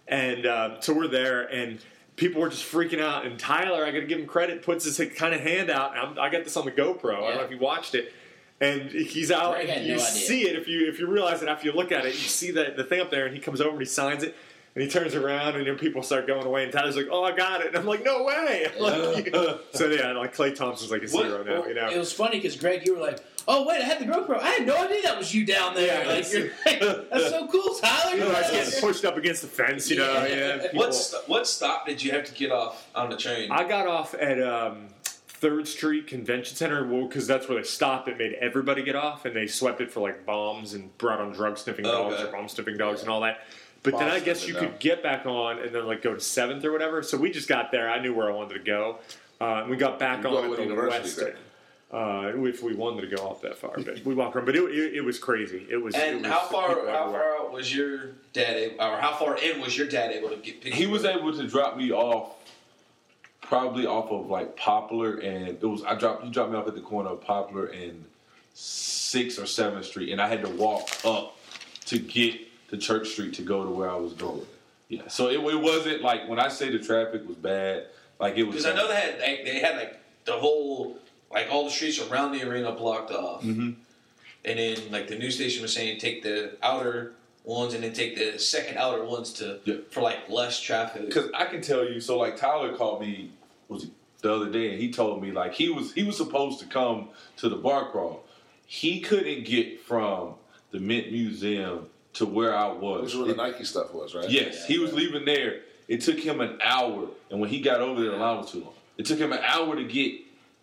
And uh, so we're there, and people were just freaking out. And Tyler, I got to give him credit, puts his kind of hand out. And I'm, I got this on the GoPro. I don't know if you watched it. And he's out, Greg and had you no idea. see it if you if you realize it after you look at it. You see that the thing up there, and he comes over and he signs it. And he turns around, and then people start going away. And Tyler's like, "Oh, I got it!" And I'm like, "No way!" *laughs* Like, *laughs* so yeah, like Klay Thompson's like a What- hero now. You know, It was funny because Greg, you were like, "Oh wait, I had the GoPro. I had no idea that was you down there." Yeah, like, it's- you're *laughs* like, that's so cool, Tyler. You know, I was getting pushed up against the fence, you know. Yeah. Yeah. What st- what stop did you have to get off on the train? I got off at um, Third Street Convention Center because that's where they stopped. It made everybody get off, and they swept it for like bombs and brought on drug sniffing Oh, dogs okay. or bomb sniffing dogs and all that. But then I guess you sniffing, could get back on and then like go to Seventh or whatever. So we just got there. I knew where I wanted to go, uh, and we got back You on go at to the university West. then. Uh, if we wanted to go off that far, but we walked around. But it, it, it was crazy. It was. it and was how far how far out was your dad able, or how far in was your dad able to get? pick he was able to drop me off, probably off of like Poplar, and it was I dropped you dropped me off at the corner of Poplar and Sixth or Seventh Street, and I had to walk up to get to Church Street to go to where I was going. Yeah, so it, it wasn't like when I say the traffic was bad, like it was. Because I know they had they, they had like the whole like all the streets around the arena blocked off, Mhm. and then like the news station was saying, take the outer ones and then take the second outer ones to Yeah. for like less traffic. Because I can tell you, so like Tyler called me was the other day, and he told me like he was he was supposed to come to the bar crawl. He couldn't get from the Mint Museum to where I was. Which is where the Nike stuff was, right? yes, he was leaving there. It took him an hour, and when he got over there, the line was too long. It took him an hour to get.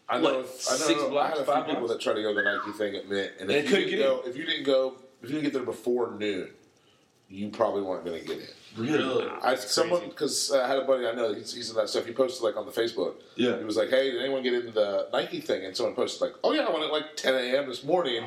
I know. What, I know. six I blocks, had a few five people blocks? that tried to go to the Nike thing at Mint, and if you didn't get go, if you didn't go, if you didn't get there before noon, you probably weren't going to get in. Really, I someone because I had a buddy I know he's, he's in that stuff. He posted like on the Facebook. Yeah. He was like, "Hey, did anyone get into the Nike thing?" And someone posted like, "Oh yeah, I went at like 10 a.m. this morning.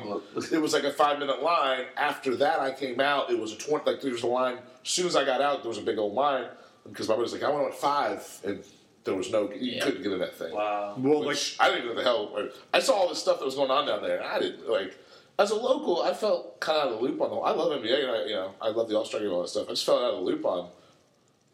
It was like a five minute line. After that, I came out. It was a 20 like there was a line. As soon as I got out, there was a big old line because my buddy was like, "I went at five and." There was no, you Yeah. couldn't get in that thing. wow. Well, like I didn't know the hell. I saw all this stuff that was going on down there, and I didn't like. As a local, I felt kind of out of the loop on the. I love NBA, and I, you know, I love the All Star game and all that stuff. I just felt out of the loop on.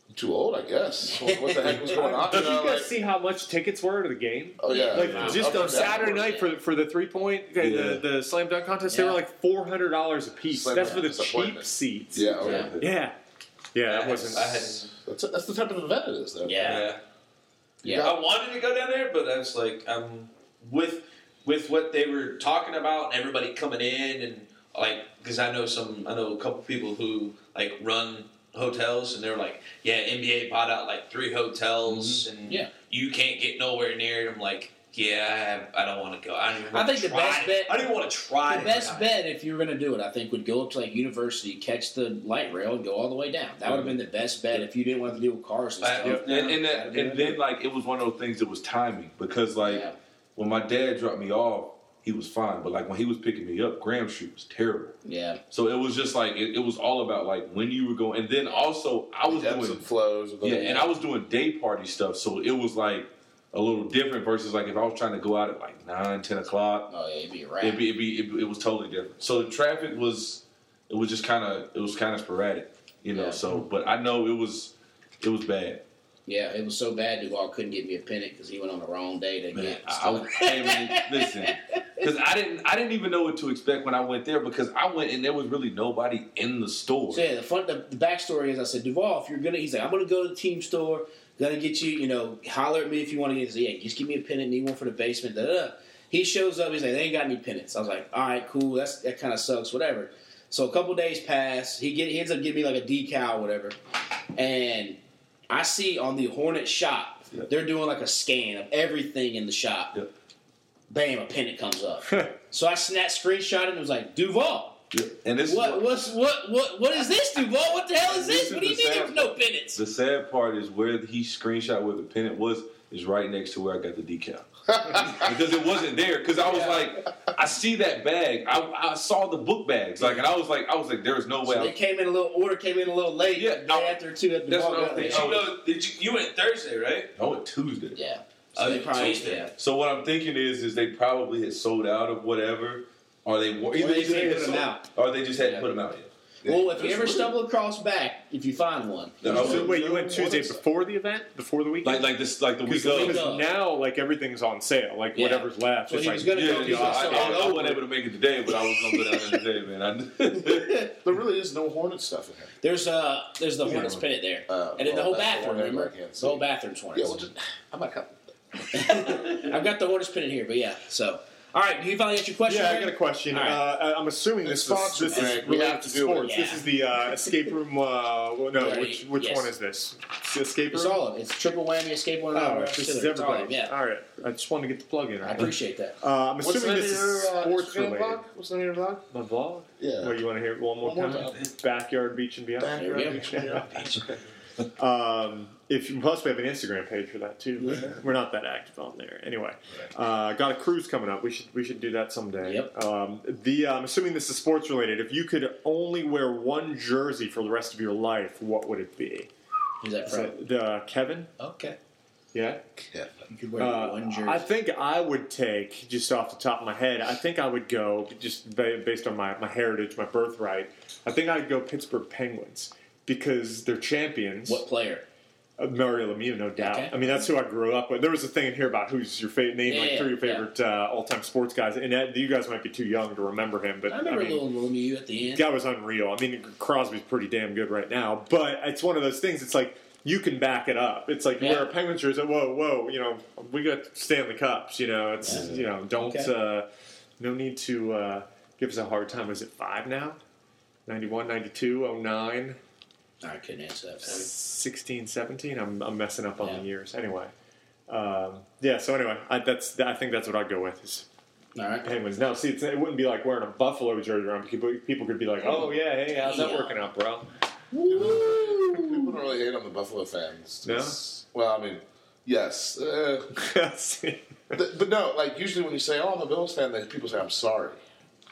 I'm too old, I guess. *laughs* What, what the heck was going on? *laughs* did You you guys like, see how much tickets were to the game? oh yeah, Like yeah. just on. Saturday night for for the three point Yeah. the, the slam dunk contest, they were like four hundred dollars a piece. Slam That's for the cheap seats. Yeah, oh, yeah. Yeah. yeah, yeah. That wasn't. I had. That's, that's the type of event it is, though. Yeah. Yeah. Yeah. I wanted to go down there, but I was like, I'm with with what they were talking about and everybody coming in and like, because I know some, I know a couple people who like run hotels and they're like, yeah, NBA bought out like three hotels mm-hmm. and Yeah. you can't get nowhere near it. I'm like, yeah, I, have, I don't want to go. I don't even I think to the try. best bet- I don't want to try. The best bet, if you were going to do it, I think, would go up to like University, catch the light rail, and go all the way down. That would have been the best bet if you didn't want to deal with cars and stuff. yeah. And, and, that, and then like it was one of those things that was timing because like Yeah. When my dad dropped me off, he was fine, but like when he was picking me up, Graham Street was terrible. Yeah, So it was just like it, it was all about like when you were going, and then also I was Ebbs doing and flows. Yeah, and I was doing day party stuff, so it was like a little different versus like if I was trying to go out at like nine, ten o'clock, oh yeah, it'd be a wrap. it'd be, it'd be it, it was totally different. So the traffic was it was just kind of it was kind of sporadic, you know. Yeah. So, but I know it was it was bad. Yeah, it was so bad Duvall couldn't get me a pennant because he went on the wrong day to Man, get. I, I hey, man, listen, *laughs* because I didn't I didn't even know what to expect when I went there because I went and there was really nobody in the store. So yeah, the fun, the, the backstory is, I said, Duvall, if you're gonna, he's like, I'm gonna go to the team store, gonna get you, you know, holler at me if you want to get. He said, yeah, just give me a pennant, need one for the basement. Da, da. He shows up, he's like, they ain't got any pennants. I was like, all right, cool, that's that kind of sucks, whatever. So a couple days pass, he get he ends up giving me like a decal, whatever, and I see on the Hornet shop, Yeah. they're doing like a scan of everything in the shop. Yeah. Bam, a pennant comes up. *laughs* so I snap screenshot it and it was like, Duvall. Yeah. And this is What what's what what what is this, Duvall? What the hell is This this? is What do you mean there's no pennants? The sad part is where he screenshot where the pennant was is right next to where I got the decal. *laughs* because it wasn't there. Because I was like, I see that bag. I, I saw the book bags. Like, and I was like, I was like, there is no way. So I, they came in a little order came in a little late. Yeah, the day I- after two at the that's what I was thinking. there. Did you go? Did you? You went Thursday, right? I went Tuesday. Yeah. Oh, So uh, they probably Tuesday. yeah. So what I'm thinking is, is they probably had sold out of whatever, or they were either they just hadn't put 'em sold- out. or they just hadn't Yeah. put them out yet. Well, if you ever weird. stumble across back, if you find one, No, So wait, you went Tuesday is- before the event, before the weekend? Like like this like the week because of. because now like everything's on sale, like Yeah. whatever's left. So it's he like, was gonna Yeah, go yeah, get I, some I, I wasn't able to make it today, but I was gonna go down there today, man. I, *laughs* *laughs* There really is no Hornet stuff in here. There's uh there's the Yeah. Hornets pennant there. Uh, and then the well, whole that's the bathroom, one remember? I can't The whole see. bathroom's Yeah, well, just, I'm not coming. I've got the Hornets pennant here, but yeah. So all right, do you finally answer your question? Yeah, I got a question. All right. Uh, I'm assuming It's this is, this is Greg. We related have to to do it. sports. This is the uh, escape room. Uh, well, no, Right, which which yes. one is this? It's the escape room. It's all of it. It's triple whammy, escape one Oh, another. this is It's all of everybody. Yeah. All right, I just wanted to get the plug in. I appreciate that. Uh, I'm assuming name this is your uh, sports related. vlog? What's the name of your vlog? My vlog. Yeah. What you want to hear one more One more time? time. Backyard beach and beyond. There we go. Backyard *laughs* *laughs* Um, if you, plus we have an Instagram page for that too. We're not that active on there. Anyway, uh, got a cruise coming up. We should we should do that someday. Yep. Um, the I'm assuming this is sports related. If you could only wear one jersey for the rest of your life, what would it be? Who's that from? it, uh, Kevin? Okay. Yeah. Yeah. You could wear Uh, one jersey. I think I would take just off the top of my head. I think I would go just based on my, my heritage, my birthright. I think I'd go Pittsburgh Penguins because they're champions. what player? Uh, Mario Lemieux, no doubt. Okay. I mean, that's who I grew up with. There was a thing in here about who's your favorite name, Yeah, like yeah, three of your yeah. favorite uh, all-time sports guys, and that, you guys might be too young to remember him, but I remember mean, little Lemieux at the end. guy was unreal. I mean, Crosby's pretty damn good right now, but it's one of those things. It's like you can back it up. It's like you Yeah. wear a Penguins jersey. Whoa, whoa! You know, we got Stanley Cups. You know, it's Yeah. you know, don't Okay. uh, no need to uh, give us a hard time. Is it five now? 91, 92, 09, I couldn't answer that for 16, 17? I'm, I'm messing up on Yeah. the years. Anyway, um, yeah. So anyway, I, that's I think that's what I'd go with is. All right. Penguins. Now, see, it's, it wouldn't be like wearing a Buffalo jersey around. People, people could be like, "Oh yeah, hey, how's that Yeah. working out, bro?" People don't really hate on the Buffalo fans. No? Well, I mean, yes. Uh, *laughs* See? but, but no, like usually when you say, "Oh, I'm a Bills fan," then people say, "I'm sorry."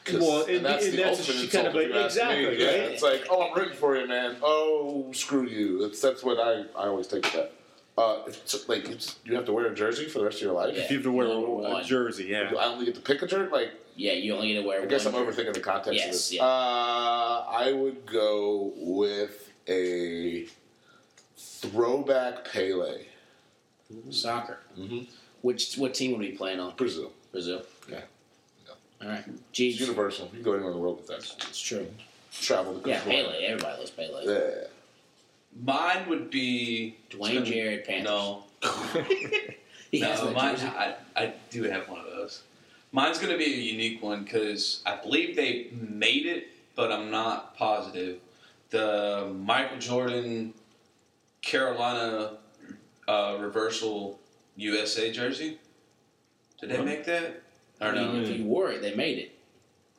'Cause- Well, and it- that's it- the that's ultimate she insult kind of if you like- ask me. exactly, Yeah, right? it's like, "Oh, I'm rooting for you, man." Oh, screw you. That's that's what I, I always take with that. Uh, it's, like it's, you have to wear a jersey for the rest of your life. Yeah. If you have to wear a, a jersey, yeah. I only get to pick a jersey. Like Yeah, you only get to wear I guess I'm one. overthinking the context Yes, of this. yeah. Uh, I would go with a throwback Pele. Soccer. Mhm. Which what team would we be playing on? Brazil. Brazil. Yeah. All right. It's Jeez. universal. You can go anywhere in the world with that. It's true. Travel the Yeah, country. Pele. Everybody loves Pele. Yeah. Mine would be Dwayne Jarrett Panthers. No, *laughs* He has no, that mine. jersey. I, I do have one of those. Mine's going to be a unique one because I believe they made it, but I'm not positive. The Michael Jordan Carolina uh, reversal USA jersey. Did they make that? I Or mean, no? if you wore it, they made it.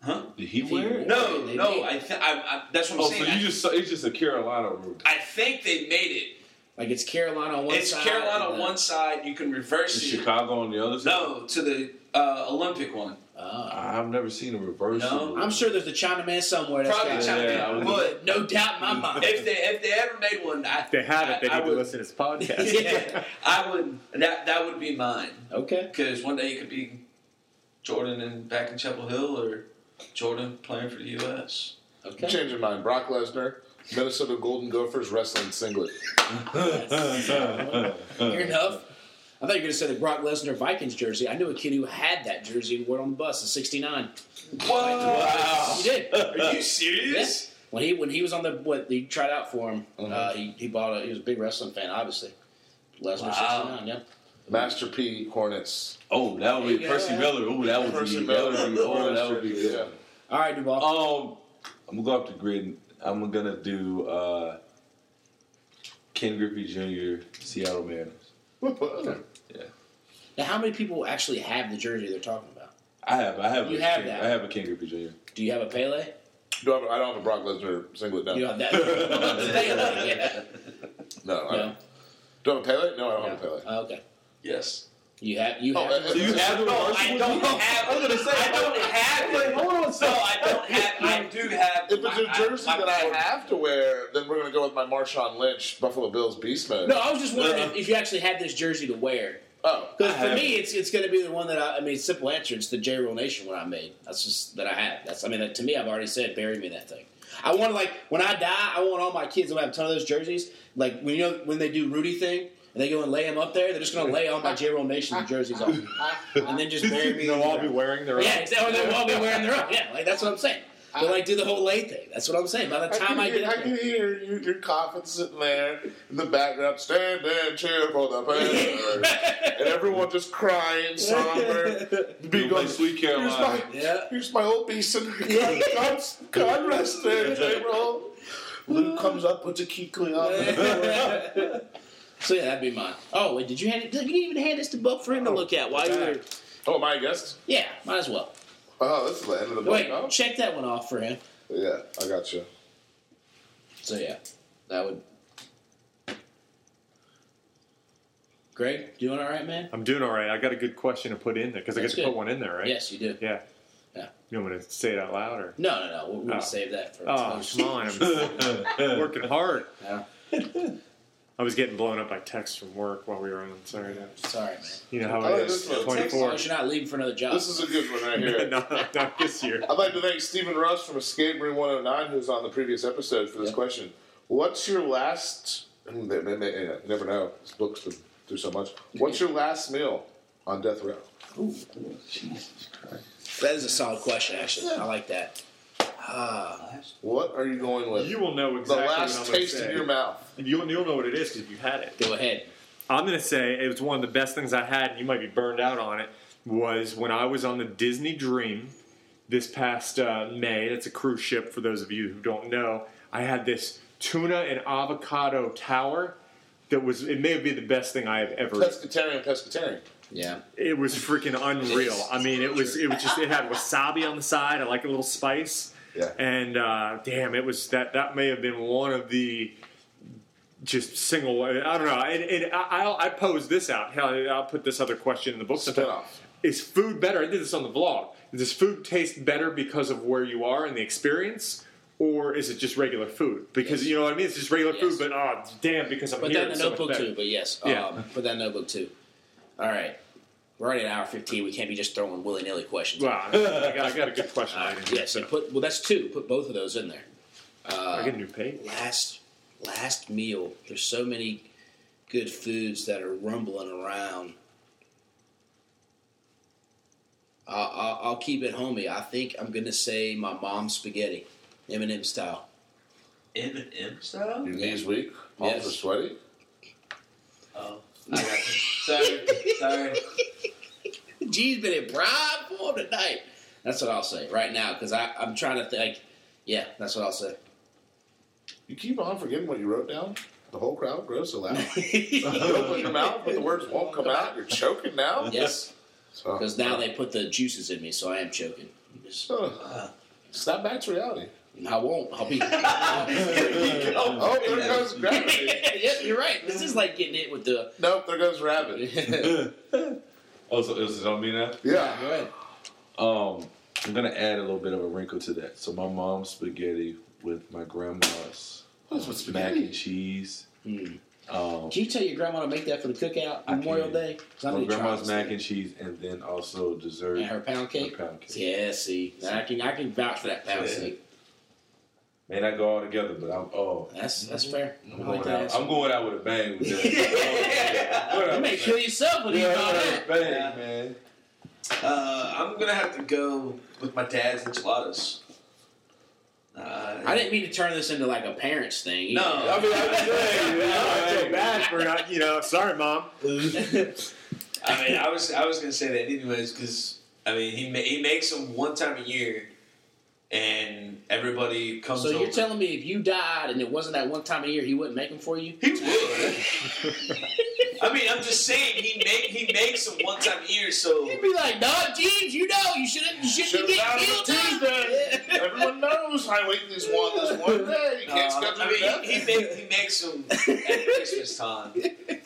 Huh? Did he If wear wore it? No, They no. I, th- I, I that's what I'm Oh, so saying. you just it's just a Carolina rule. I, I think they made it. Like it's Carolina on one it's side. Carolina on the- one side. You can reverse it. Chicago on the other side? No, to the uh, Olympic one. Oh. I've never seen a reverse. No. I'm sure there's a Chinaman somewhere. That's Probably got China, Yeah, I would- but *laughs* No doubt in my mind. if they if they ever made one, I, If they have it, they I, need I to would, listen to this podcast. *laughs* Yeah, I would. That that would be mine Okay. because one day it could be Jordan and back in Chapel Hill or Jordan playing for the U.S. Okay. Changing your mind. Brock Lesnar, Minnesota Golden Gophers wrestling singlet. Fair enough. I thought you were going to say the Brock Lesnar Vikings jersey. I knew a kid who had that jersey and wore it on the bus in '69. Wow! He did. Are you serious? When he when he was on the what he tried out for him, uh, Mhm. he he bought a he was a big wrestling fan, obviously. Lesnar Wow. '69. Yep. Master P Hornets. Oh, that would be Yeah. Percy Miller. Oh, that would Percy be that would be Miller. *laughs* oh, that would be good. Yeah. All right, Duvall. Um, I'm gonna go up the grid. I'm gonna do uh, Ken Griffey Jr. Seattle Mariners. yeah. now, how many people actually have the jersey they're talking about? I have, I have, You a have Ken, that. I have a Ken Griffey Jr. Do you have a Pele? Do I, have, I don't have a Brock Lesnar singlet. No. You have that. *laughs* Pele, yeah. No. I No. don't. Do I have a Pele? No, I don't have a Pele. Oh, okay. Yes. You have you Oh, have. uh, you have the No, I don't *laughs* have. I was gonna say, I don't have it. hold on a No, I don't have. I do have. If it's a jersey I- my- that I have to wear, then we're going to go with my Marshawn Lynch Buffalo Bills beast mode. no, I was just wondering if, if you actually had this jersey to wear. Oh. Because for me, it's it's going to be the one that I, I mean, simple answer. It's the J Roll Nation one I made. That's just that I have. That's I mean, that, to me, I've already said, bury me in that thing. I want like when I die, I want all my kids to have a ton of those jerseys. Like when you know when they do Rudy thing and they go and lay them up there, they're just going to lay all my J Roll Nation jerseys off, and then just bury me. They'll all be wearing their own. Yeah, exactly. They'll all be wearing their own. Yeah, like that's what I'm saying. But like do the whole lay thing. That's what I'm saying. By the I time can, I hear, get I can hear you, your coffin sitting there in the background, stand and cheer for the Panthers, *laughs* and everyone just crying, somber. *laughs* Be You going, play Sweet here's my, Carolina. Yeah. here's my old beast, and God, God, God rest there, J-Roll. *laughs* Luke comes up, puts a key on. So yeah, that'd be mine. Oh wait, did you hand it? You didn't even hand this to Buck for him to oh, look at while you were. Oh, my guest? Yeah, might as well. Oh, this is the end of the book, Wait, huh? check that one off for him. Yeah, I got you. So yeah, that would. Greg, doing all right, man? I'm doing all right. I got a good question to put in there because I get That's to good. put one in there, right? Yes, you do. Yeah. Yeah. You want me to say it out loud or? No, no, no. We're, we're Oh. gonna save that for. Oh, come on! I'm *laughs* working hard. Yeah. *laughs* I was getting blown up by texts from work while we were on. Sorry, Sorry, man. you know how I like it is. this one. Twenty-four. as you're not leaving for another job. This is a good one right here. *laughs* no, not this year. I'd like to thank Stephen Russ from Escape Room 109, who was on the previous episode, for this Yeah. question. What's your last you never know. This book's been through so much. What's your last meal on death row? Jesus Christ. That is a solid question, actually. I like that. *sighs* What are you going with? You will know the exactly what I'm last taste say. in your mouth. You'll, you'll know what it is because you had it. go ahead. I'm gonna say it was one of the best things I had, and you might be burned out on it. Was when I was on the Disney Dream this past uh, May. That's a cruise ship. For those of you who don't know, I had this tuna and avocado tower. That was it may have been the best thing I have ever. Pescatarian, pescatarian. Yeah. It was freaking unreal. I mean, it was it was just it had wasabi on the side. I like a little spice. Yeah. And uh, damn, it was that that may have been one of the just single. I don't know. And, and I, I'll, I pose this out. Hell, I'll put this other question in the book. Spinoff. Is food better? I did this on the vlog. Does food taste better because of where you are and the experience? Or is it just regular food? Because Yes. you know what I mean. It's just regular Yes. food, but oh damn, because I'm Put here. that in it's the so notebook better. too, but yes. Yeah. Um, put that notebook too. All right. We're already at hour 15. We can't be just throwing willy nilly questions. Wow, I got, I got a good question. All right right. in Yes. so. And put, well, that's two. Put both of those in there. I get a new page. last last meal. There's so many good foods that are rumbling around. I'll, I'll, I'll keep it homey. I think I'm gonna say my mom's spaghetti, M&M style. M&M style? Your knees weak? Palms Yes. are sweaty? Oh, I got you. Sorry, sorry. G's been in prime form tonight. That's what I'll say right now because I'm trying to think. Yeah, that's what I'll say. You keep on forgetting what you wrote down? The whole crowd grows so loud. *laughs* you open your mouth, but the words won't come out. You're choking now? yes, So, because now they put the juices in me, so I am choking. uh, snap back to reality. I won't. I'll be. *laughs* *laughs* Oh, there goes gravity. yep, you're right. This is like getting hit with the. Nope, there goes rabbit. Oh, so is it on me now? Yeah. Go ahead. Um, I'm gonna add a little bit of a wrinkle to that. So my mom's spaghetti with my grandma's What's with mac spaghetti? and cheese. Hmm. Um, Can you tell your grandma to make that for the cookout I Memorial can. Day? 'Cause I my need to try grandma's this mac thing. and cheese, and then also dessert. and her pound cake. Her pound cake. Yeah, see, I can I can vouch for that pound Yeah. cake. May not go all together, but I'm oh, That's that's fair. I'm I like going, out. I'm going out with a bang *laughs* with that. You may kill yourself with yeah, eating all a that. bang, man. Uh, I'm gonna have to go with my dad's enchiladas. Uh, I didn't mean to turn this into like a parents thing. No. I mean, I'm just saying, *laughs* you know, I feel bad for not, you know, sorry, mom. *laughs* I mean, I was I was gonna say that anyways because I mean he ma- he makes them one time a year, and everybody comes. So you're over. telling me if you died and it wasn't that one time a year, he wouldn't make them for you? He would. I mean, I'm just saying he make he makes them one time a year. So He'd be like, "No, Jeebs, you know, you shouldn't, you shouldn't be Should've getting died on killed Tuesday. Everyone knows I wait this one this one *laughs* day. You can't schedule I mean, he, he, make, he makes them at Christmas time.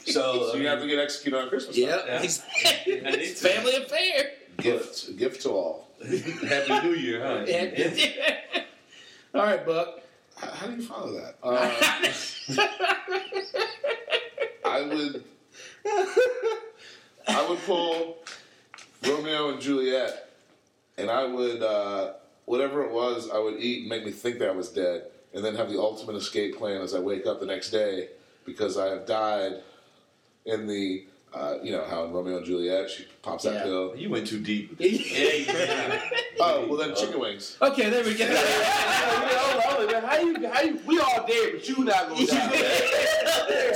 So, So you have to get executed on Christmas. Yep, Yeah. exactly. It's family affair. Gift, a gift to all. Happy New Year, huh? All right, Buck. How, how do you follow that? *laughs* Uh, *laughs* I would, I would pull Romeo and Juliet, and I would, uh, whatever it was, I would eat and make me think that I was dead, and then have the ultimate escape plan as I wake up the next day because I have died in the, uh, you know, how in Romeo and Juliet she pops that Yeah. pill. You went too deep. with *laughs* this. Oh well, then chicken wings. okay, there we go. *laughs* How you, how you, we all dead, but you not gonna die.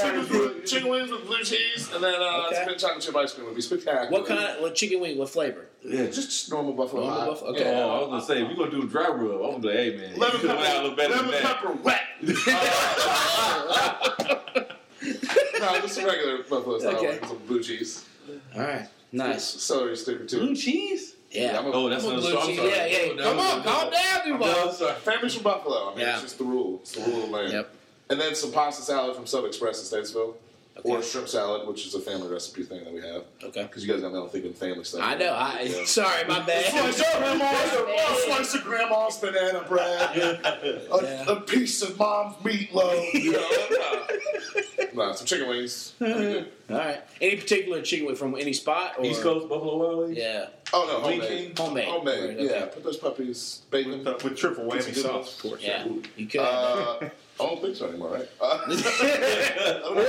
chicken, with- chicken wings with blue cheese, and then uh, Okay. mint chocolate chip ice cream would be spectacular. what kind of what chicken wing? What flavor? Yeah, Just normal buffalo. Normal hot. buffalo- okay. Yeah. Oh, I was gonna say if you're gonna do a dry rub, I'm gonna be like, hey man, Lemon you could've went out a little better lemon that. pepper wet. *laughs* no, just a regular buffalo style Okay. with some blue cheese. All right, nice. Celery stick too. two. Blue cheese? Yeah. I'm a, Oh, that's I'm a not blue I'm cheese. sorry. Yeah, yeah. No, Come no, on, no. calm down, I'm Duvall. done, sorry. Family's from Buffalo. I mean, Yeah. it's just the rule. It's the rule of land. Yep. And then some pasta salad from Sub Express in Statesville. Okay. Or shrimp salad, which is a family recipe thing that we have. Okay. Because you guys got me all thinking family stuff. I know. I Yeah. *laughs* sorry, my bad. Slice of grandma's, *laughs* a slice of grandma's banana bread, a, Yeah. a piece of mom's meatloaf. You know, no, no, some chicken wings. That'd be good. All right. Any particular chicken wing from any spot? Or? East Coast Buffalo Wild Wings? Yeah. Oh no, Wing homemade. King? Homemade. Homemade, Right, yeah. Put those puppies, bacon. With, uh, with triple It's whammy sauce, of course. Yeah. You could. Uh, *laughs* I don't think so anymore, right? Uh, *laughs* It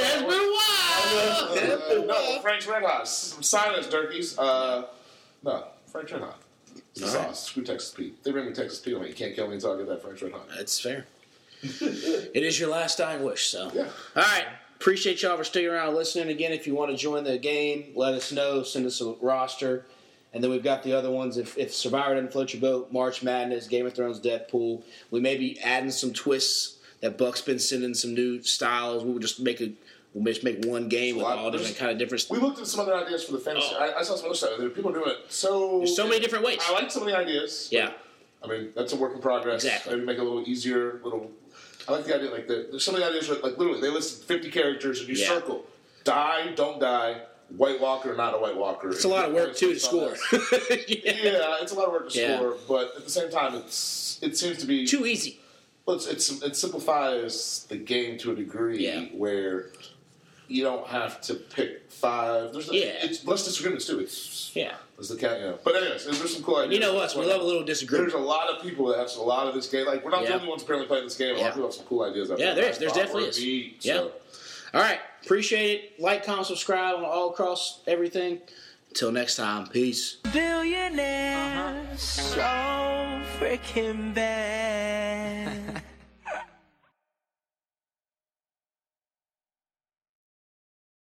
has been a while. uh, no, Frank's RedHot. Silence, turkeys. Uh, no, Frank's RedHot. It's the All right. sauce. Screw Texas Pete. They bring me Texas Pete. I'm like, you can't kill me until I get that Frank's RedHot. That's fair. it is your last dying wish, so. Yeah. All right. Appreciate y'all for sticking around and listening. Again, if you want to join the game, let us know. Send us a roster. And then we've got the other ones. If, if Survivor doesn't float your boat, March Madness, Game of Thrones, Deathpool. We may be adding some twists that Buck's been sending some new styles. We would just make a we'll just make one game with all different kind of different. We looked at some other ideas for the fantasy. Oh. I, I saw some other stuff. There- People doing it so. There's so many different ways. I like some of the ideas. Yeah. I mean, that's a work in progress. Exactly. Maybe make it a little easier. Little. I like the idea. Like the, there's some of the ideas where, like literally, they listed 50 characters and you Yeah. circle, die, don't die, White Walker, not a White Walker. It's a lot of work too to score. *laughs* yeah. yeah, it's a lot of work to Yeah. score, but at the same time, it's it seems to be Too easy. Well, it's, it's it simplifies the game to a degree Yeah. where you don't have to pick five. There's Yeah. it's less disagreements too. It's Yeah. there's the count, you know. But anyways, there's some cool ideas. You know us. We love a little disagreement. There's a lot of people that have a lot of this game. Like we're not Yeah. the only ones apparently playing this game. A lot of people have some cool ideas. Out Yeah, there. there is. There's definitely is. neat, Yeah. so. All right. Appreciate it. Like, comment, subscribe on all across everything. Until next time, peace. Billionaire, so freaking bad. *laughs*